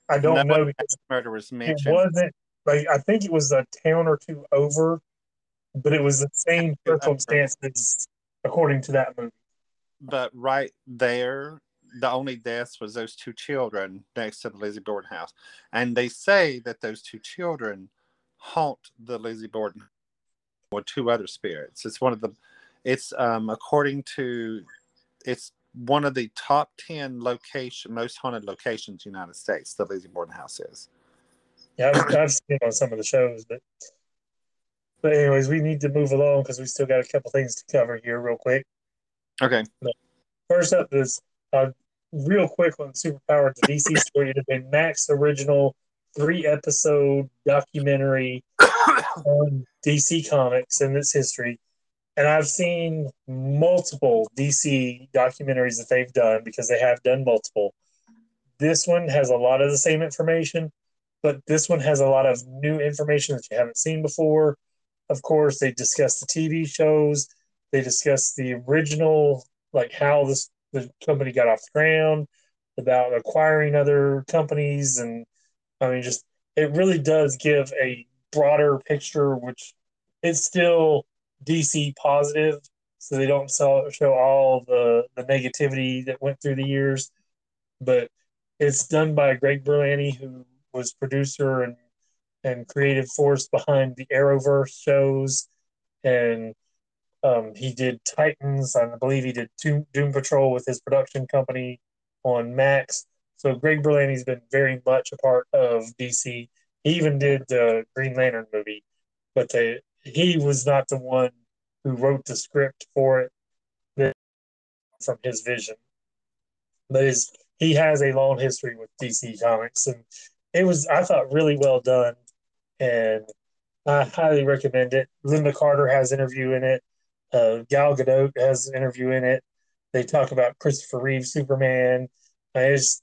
A: I don't
B: no
A: know because
B: murder was
A: it
B: mentioned.
A: wasn't like I think it was a town or two over, but it was the same circumstances according to that movie.
B: but right there the only deaths was those two children next to the Lizzie Borden house. And they say that those two children haunt the Lizzie Borden or two other spirits. It's one of the it's um according to it's one of the top 10 location most haunted locations in the United States, the Lizzie Borden house is.
A: Yeah, I've, I've seen it on some of the shows, but but anyways, we need to move along because we still got a couple things to cover here, real quick.
B: Okay.
A: First up is uh, real quick on Superpower, the DC story. It had been Max original three episode documentary on DC Comics and its history. And I've seen multiple DC documentaries that they've done because they have done multiple. This one has a lot of the same information, but this one has a lot of new information that you haven't seen before. Of course, they discuss the TV shows, they discuss the original, like how this the company got off the ground, about acquiring other companies, and I mean, just it really does give a broader picture, which it's still DC positive, so they don't sell, show all the the negativity that went through the years, but it's done by Greg Berlanti, who was producer and and creative force behind the Arrowverse shows, and um, he did Titans. I believe he did Doom, Doom Patrol with his production company on Max. So Greg Berlanti's been very much a part of DC. He even did the Green Lantern movie, but he was not the one who wrote the script for it from his vision. But his, he has a long history with DC Comics, and it was I thought really well done, and I highly recommend it. Lynda Carter has an interview in it. Uh, Gal Gadot has an interview in it. They talk about Christopher Reeve Superman. There's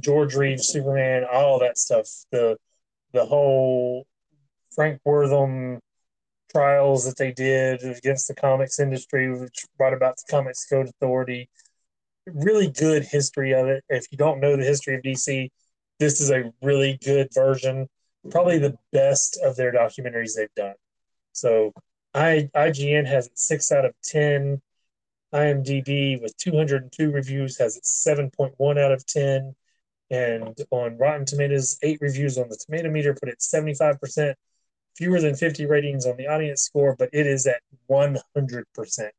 A: George Reeves Superman, all that stuff. The the whole Frank Wertham trials that they did against the comics industry, which brought about the Comics Code Authority. Really good history of it. If you don't know the history of DC, this is a really good version. Probably the best of their documentaries they've done. So I IGN has it six out of ten. IMDb with 202 reviews has it 7.1 out of 10. And on Rotten Tomatoes, eight reviews on the tomato meter put it 75%, fewer than 50 ratings on the audience score, but it is at 100%.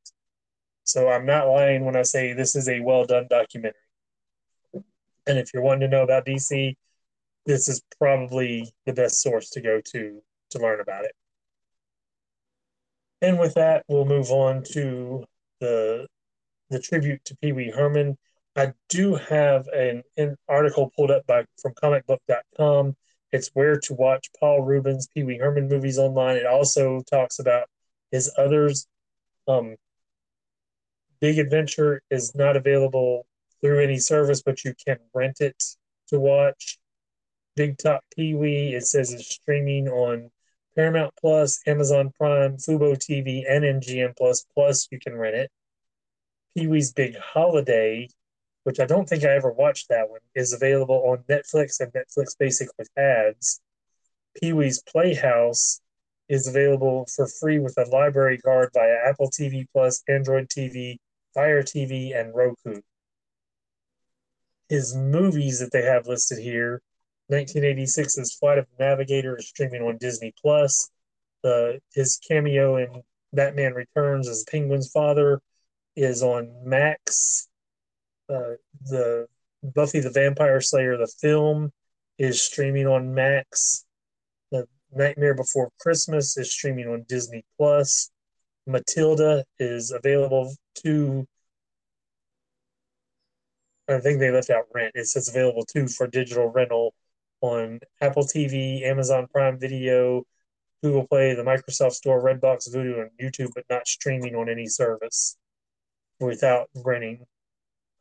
A: So I'm not lying when I say this is a well done documentary. And if you're wanting to know about DC, this is probably the best source to go to to learn about it. And with that, we'll move on to the the tribute to Pee Wee Herman. I do have an, an article pulled up by from comicbook.com. It's where to watch Paul Reubens Pee Wee Herman movies online. It also talks about his others. Um, Big Adventure is not available through any service, but you can rent it to watch. Big Top Pee Wee, it says it's streaming on Paramount Plus, Amazon Prime, Fubo TV, and MGM Plus. Plus, you can rent it. Pee Wee's Big Holiday, which I don't think I ever watched that one, is available on Netflix and Netflix Basic with ads. Pee Wee's Playhouse is available for free with a library card via Apple TV Plus, Android TV, Fire TV, and Roku. His movies that they have listed here 1986's Flight of the Navigator is streaming on Disney Plus. Uh, his cameo in Batman Returns as Penguin's father is on Max. Uh, the Buffy the Vampire Slayer, the film, is streaming on Max. The Nightmare Before Christmas is streaming on Disney Plus. Matilda is available to. I think they left out rent. It says available too for digital rental on Apple TV, Amazon Prime Video, Google Play, the Microsoft Store, Redbox, Vudu, and YouTube, but not streaming on any service without renting.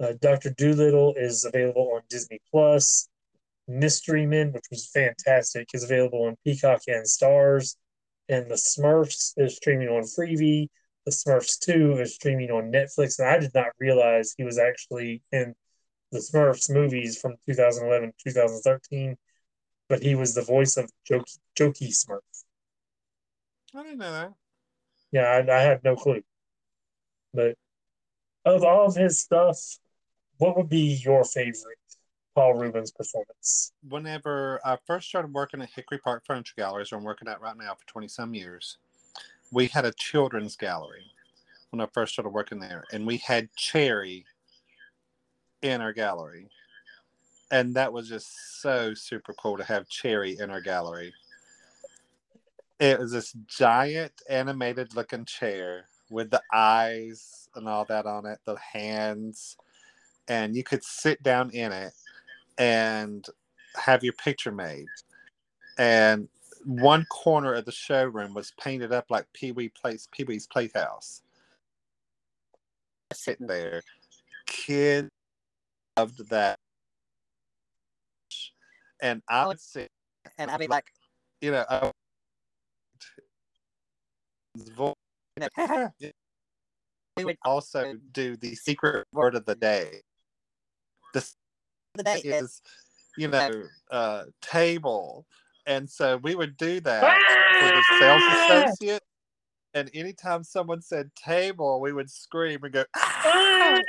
A: Uh, Doctor Dolittle is available on Disney Plus. Mystery Men, which was fantastic, is available on Peacock and Starz. And The Smurfs is streaming on Freevee. The Smurfs 2 is streaming on Netflix. And I did not realize he was actually in the Smurfs movies from 2011 2013, but he was the voice of Jokey, Jokey Smurf.
B: I didn't know that.
A: Yeah, I, I had no clue. But of all of his stuff, what would be your favorite Paul Reubens performance?
B: Whenever I first started working at Hickory Park Furniture Galleries, where I'm working at right now for 20 some years, we had a children's gallery when I first started working there, and we had Chairry in our gallery. And that was just so super cool to have Chairry in our gallery. It was this giant animated looking chair with the eyes and all that on it, the hands, and you could sit down in it and have your picture made. And one corner of the showroom was painted up like Pee Wee Place Pee Wee's Playhouse. Sitting there, kids loved that, and I would sit
C: and I'd be like,
B: you know, I would- we would also do the secret word of the day. The
C: the day is
B: is, you know, uh, table. And so we would do that for the sales associate. And anytime someone said table, we would scream and go, "Ah!"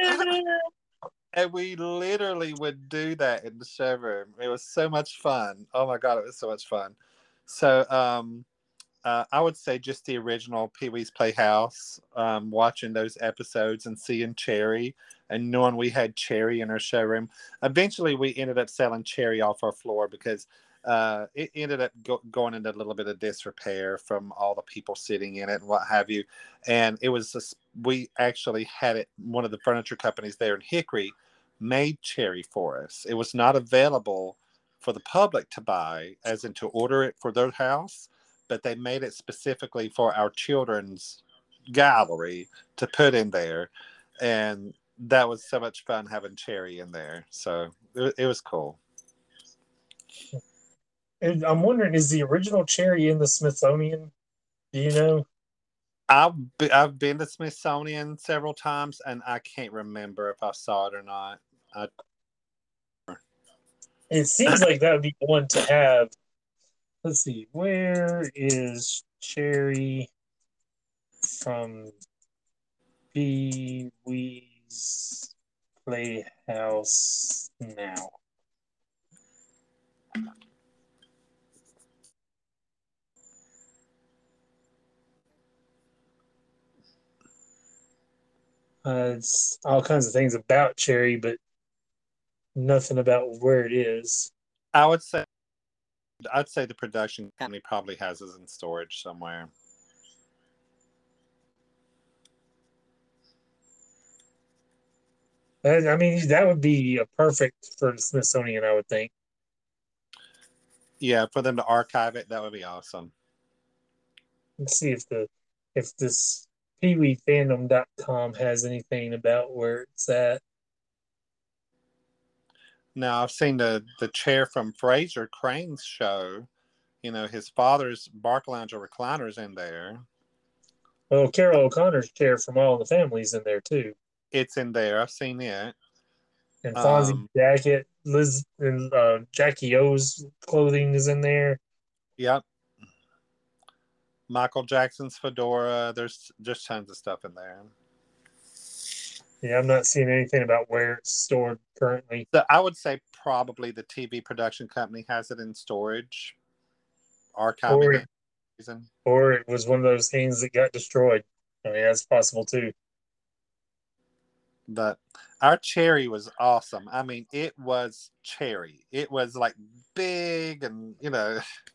B: And we literally would do that in the showroom. It was so much fun. Oh my God, it was so much fun. So, um, uh, I would say just the original Pee Wee's Playhouse, um, watching those episodes and seeing Chairry and knowing we had Chairry in our showroom. Eventually, we ended up selling Chairry off our floor because uh, it ended up go- going into a little bit of disrepair from all the people sitting in it and what have you. And it was just, we actually had it. One of the furniture companies there in Hickory made Chairry for us. It was not available for the public to buy, as in to order it for their house, but they made it specifically for our children's gallery to put in there. And that was so much fun having Chairry in there. So it, it was cool.
A: And I'm wondering, is the original Chairry in the Smithsonian? Do you know?
B: I've I've been to Smithsonian several times, and I can't remember if I saw it or not. I,
A: It seems like that would be one to have. Let's see, where is Chairry from Pee Wee's Playhouse now? Uh, it's all kinds of things about Chairry, but nothing about where it is.
B: I would say I'd say the production company probably has it in storage somewhere.
A: I I mean, that would be a perfect for the Smithsonian, I would think.
B: Yeah, for them to archive it, that would be awesome.
A: Let's see if the if this peeweefandom.com has anything about where it's at.
B: Now I've seen the the chair from Frasier Crane's show. You know, his father's Barcalounger recliners in there.
A: Well, Carroll O'Connor's chair from All in the Families in there too,
B: It's in there. I've seen it.
A: and Fonzie
B: Um,
A: jacket, Liz and uh, Jackie O's clothing is in there.
B: Yep. Michael Jackson's fedora. There's just tons of stuff in there.
A: Yeah, I'm not seeing anything about where it's stored currently.
B: So I would say probably the TV production company has it in storage, archiving
A: Or-
B: it. Reason.
A: Or it was one of those things that got destroyed. I mean, that's possible too.
B: But our Chairry was awesome. I mean, it was Chairry. It was like big and you know,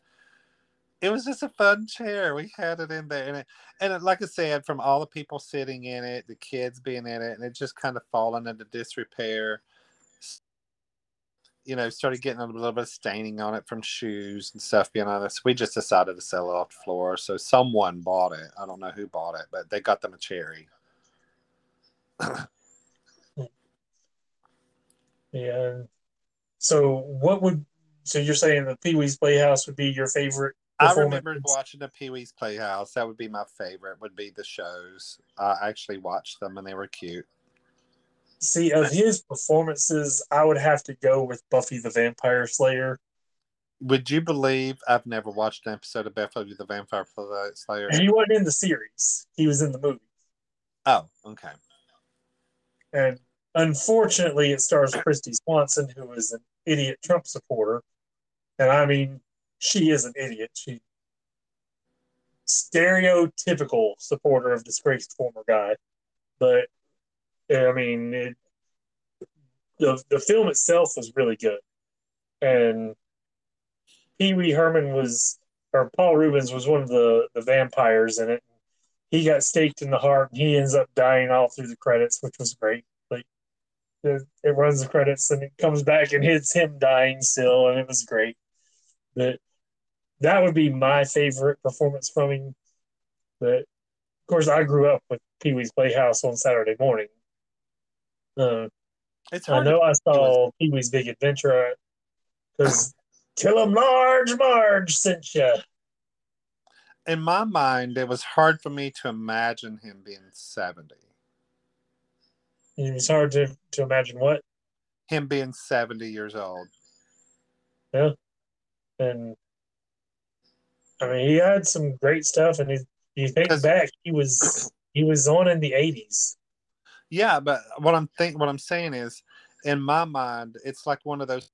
B: it was just a fun chair. We had it in there, and it, and it, like I said, from all the people sitting in it, the kids being in it, and it just kind of fallen into disrepair. You know, started getting a little bit of staining on it from shoes and stuff. Being honest, we just decided to sell it off the floor. So someone bought it. I don't know who bought it, but they got them a Chairry.
A: Yeah. So what would so you're saying the Pee Wee's Playhouse would be your favorite?
B: I remember watching the Pee Wee's Playhouse. That would be my favorite. Would be the shows. I actually watched them and they were cute.
A: See, of his performances, I would have to go with Buffy the Vampire Slayer.
B: Would you believe I've never watched an episode of Buffy the Vampire uh, Slayer?
A: And he wasn't in the series; he was in the movie.
B: Oh, okay.
A: And unfortunately, it stars Kristy Swanson, who is an idiot Trump supporter. And I mean, she is an idiot. She stereotypical supporter of disgraced former guy. But I mean, it, the the film itself was really good, and Pee Wee Herman was, or Paul Reubens was one of the the vampires in it. He got staked in the heart, and he ends up dying all through the credits, which was great. Like it, it runs the credits, and it comes back and hits him dying still, and it was great. But that would be my favorite performance from him. But of course, I grew up with Pee Wee's Playhouse on Saturday morning. Uh,
B: It's
A: I know I saw Pee Wee's Big Adventure because Kill 'em Large Marge sent you.
B: In my mind, it was hard for me to imagine him being 70.
A: It was hard to, to imagine what.
B: Him being 70 years old. Yeah.
A: And I mean, he had some great stuff. And if you think back, he was he was on in the eighties.
B: Yeah, but what I'm think what I'm saying is, in my mind, it's like one of those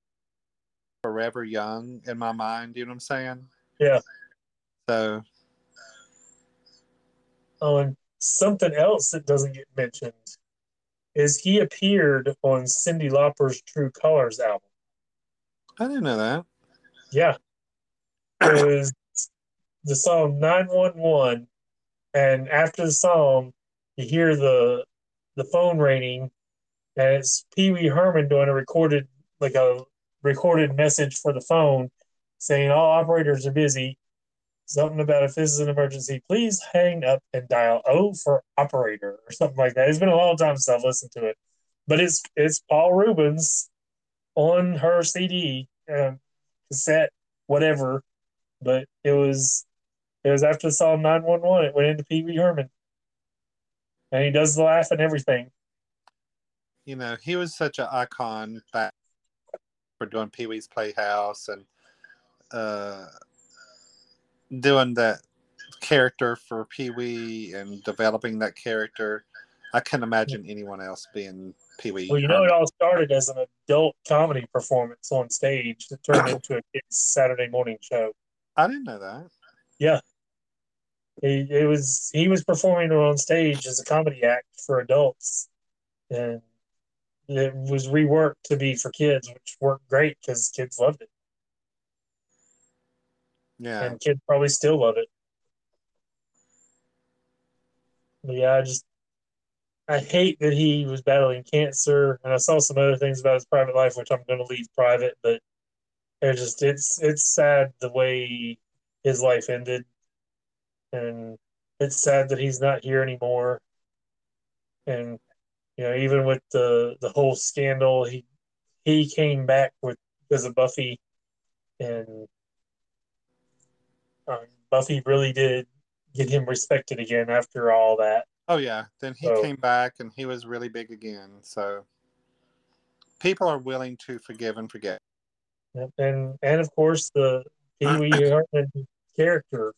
B: forever young in my mind. You know what I'm saying?
A: Yeah.
B: So
A: Oh, and something else that doesn't get mentioned is he appeared on Cyndi Lauper's True Colors album.
B: I didn't know that.
A: Yeah, it was the song 911 and after the song you hear the the phone ringing and it's pee-wee herman doing a recorded like a recorded message for the phone saying all operators are busy. Something about if this is an emergency please hang up and dial o for operator or something like that. It's been a long time since i've listened to it. But it's it's paul reubens on her cd um, cassette whatever but it was it was after the song 911 it went into pee-wee herman and he does the laugh and everything
B: You know, he was such an icon back for doing Pee Wee's Playhouse and uh, doing that character for Pee Wee and developing that character. I can't imagine anyone else being Pee Wee.
A: well you know it all started as an adult comedy performance on stage that turned into a kid's saturday morning show
B: I didn't know that.
A: he, it was he was performing on stage as a comedy act for adults. And it was reworked to be for kids which worked great because kids loved it.
B: Yeah.
A: and kids probably still love it. But yeah i just i hate that he was battling cancer. And i saw some other things about his private life which i'm going to leave private but it just it's it's sad the way his life ended and it's sad that he's not here anymore and you know even with the the whole scandal he he came back with because of buffy and um, buffy really did get him respected again after all that
B: Oh yeah. Then he
A: So-
B: came back and he was really big again. So people are willing to forgive and forget.
A: And and of course the Pee Wee Herman character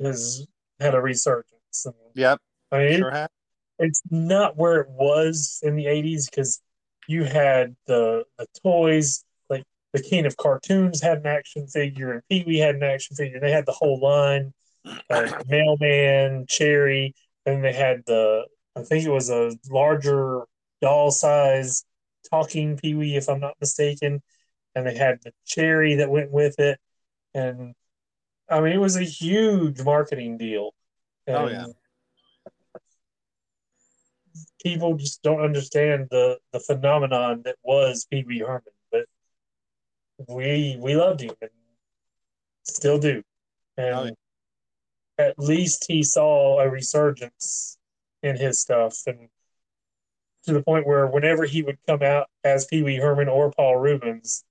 A: has had a resurgence. And,
B: Yep.
A: I mean,
B: Sure have.
A: it's not where it was in the '80s because you had the the toys like the King of Cartoons had an action figure and Pee Wee had an action figure. They had the whole line, uh, Mailman, Chairry, and they had the I think it was a larger doll size talking Pee Wee if I'm not mistaken, and they had the Chairry that went with it, and I mean it was a huge marketing deal.
B: Oh, yeah.
A: People just don't understand the the phenomenon that was Pee Wee Herman, but we we loved him and still do. And
B: Oh, yeah.
A: at least he saw a resurgence in his stuff and to the point where whenever he would come out as Pee Wee Herman or Paul Reubens,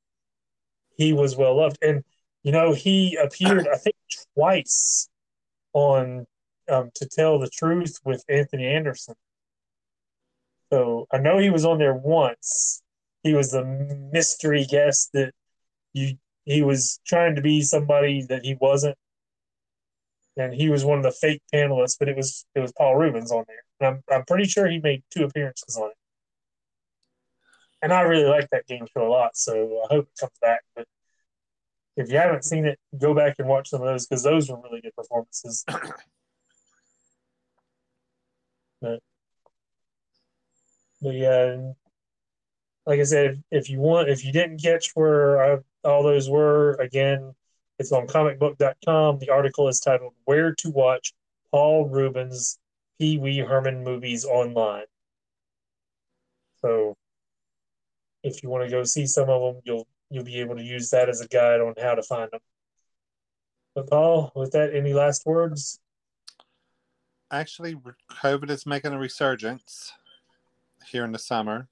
A: he was well loved. And you know, he appeared I think twice on um, to tell the truth with Anthony Anderson. So I know he was on there once. He was the mystery guest that you he was trying to be somebody that he wasn't. And he was one of the fake panelists, but it was it was Paul Reubens on there. And I'm I'm pretty sure he made two appearances on it. And I really like that game show a lot, so I hope it comes back. But if you haven't seen it, go back and watch some of those because those were really good performances. but, but yeah, like I said, if, if you want, if you didn't catch where I, all those were, again, it's on comicbook.com. The article is titled Where to Watch Paul Reubens Pee Wee Herman Movies Online. So if you want to go see some of them, you'll you'll be able to use that as a guide on how to find them. But Paul, with that, any last words?
B: Actually, COVID is making a resurgence here in the summer.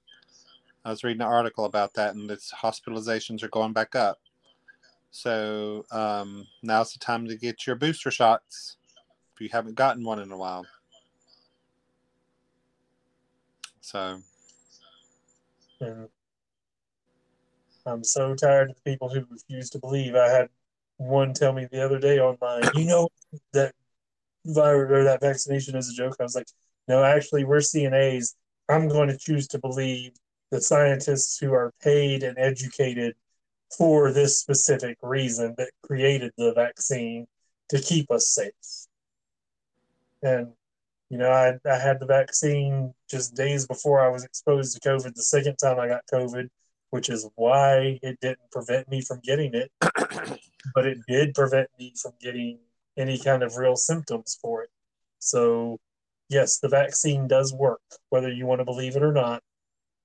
B: I was reading an article about that, and its hospitalizations are going back up. So um, now's the time to get your booster shots if you haven't gotten one in a while. So
A: And I'm so tired of the people who refuse to believe. I had one tell me the other day online, you know that virus or that vaccination is a joke. I was like, no, actually, we're CNAs. I'm going to choose to believe the scientists who are paid and educated for this specific reason that created the vaccine to keep us safe. And you know, I, I had the vaccine just days before I was exposed to COVID the second time I got COVID. Which is why it didn't prevent me from getting it, but it did prevent me from getting any kind of real symptoms for it. So, yes, the vaccine does work, whether you want to believe it or not.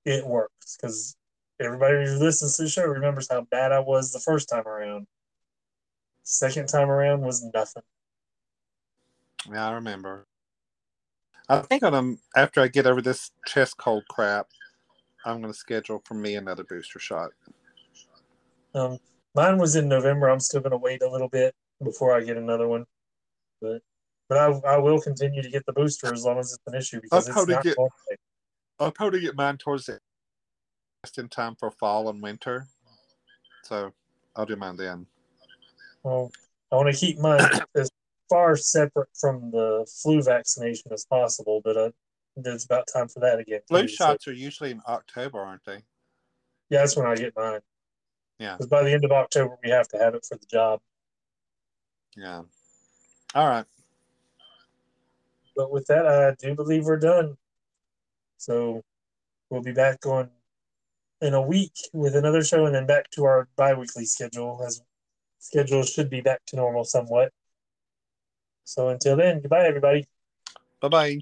A: It works because everybody who listens to the show remembers how bad I was the first time around. Second time around was nothing.
B: Yeah, I remember. I think I'm um, after I get over this chest cold crap, I'm going to schedule for me another booster shot.
A: Um, mine was in November. I'm still going to wait a little bit before I get another one, but but I, I will continue to get the booster as long as it's an issue because
B: I'll
A: it's
B: probably
A: not
B: get- I'll probably get mine towards the just in time for fall and winter, so I'll do mine then.
A: Well, I want to keep mine as far separate from the flu vaccination as possible, but uh, it's about time for that again.
B: Flu
A: so-
B: shots are usually in October, aren't they?
A: yeah, that's when I get mine.
B: Yeah.
A: Because by the end of October, we have to have it for the job.
B: Yeah. All right.
A: But with that, I do believe we're done. So we'll be back on in a week with another show and then back to our bi weekly schedule as schedule should be back to normal somewhat. So until then, goodbye, everybody.
B: Bye bye.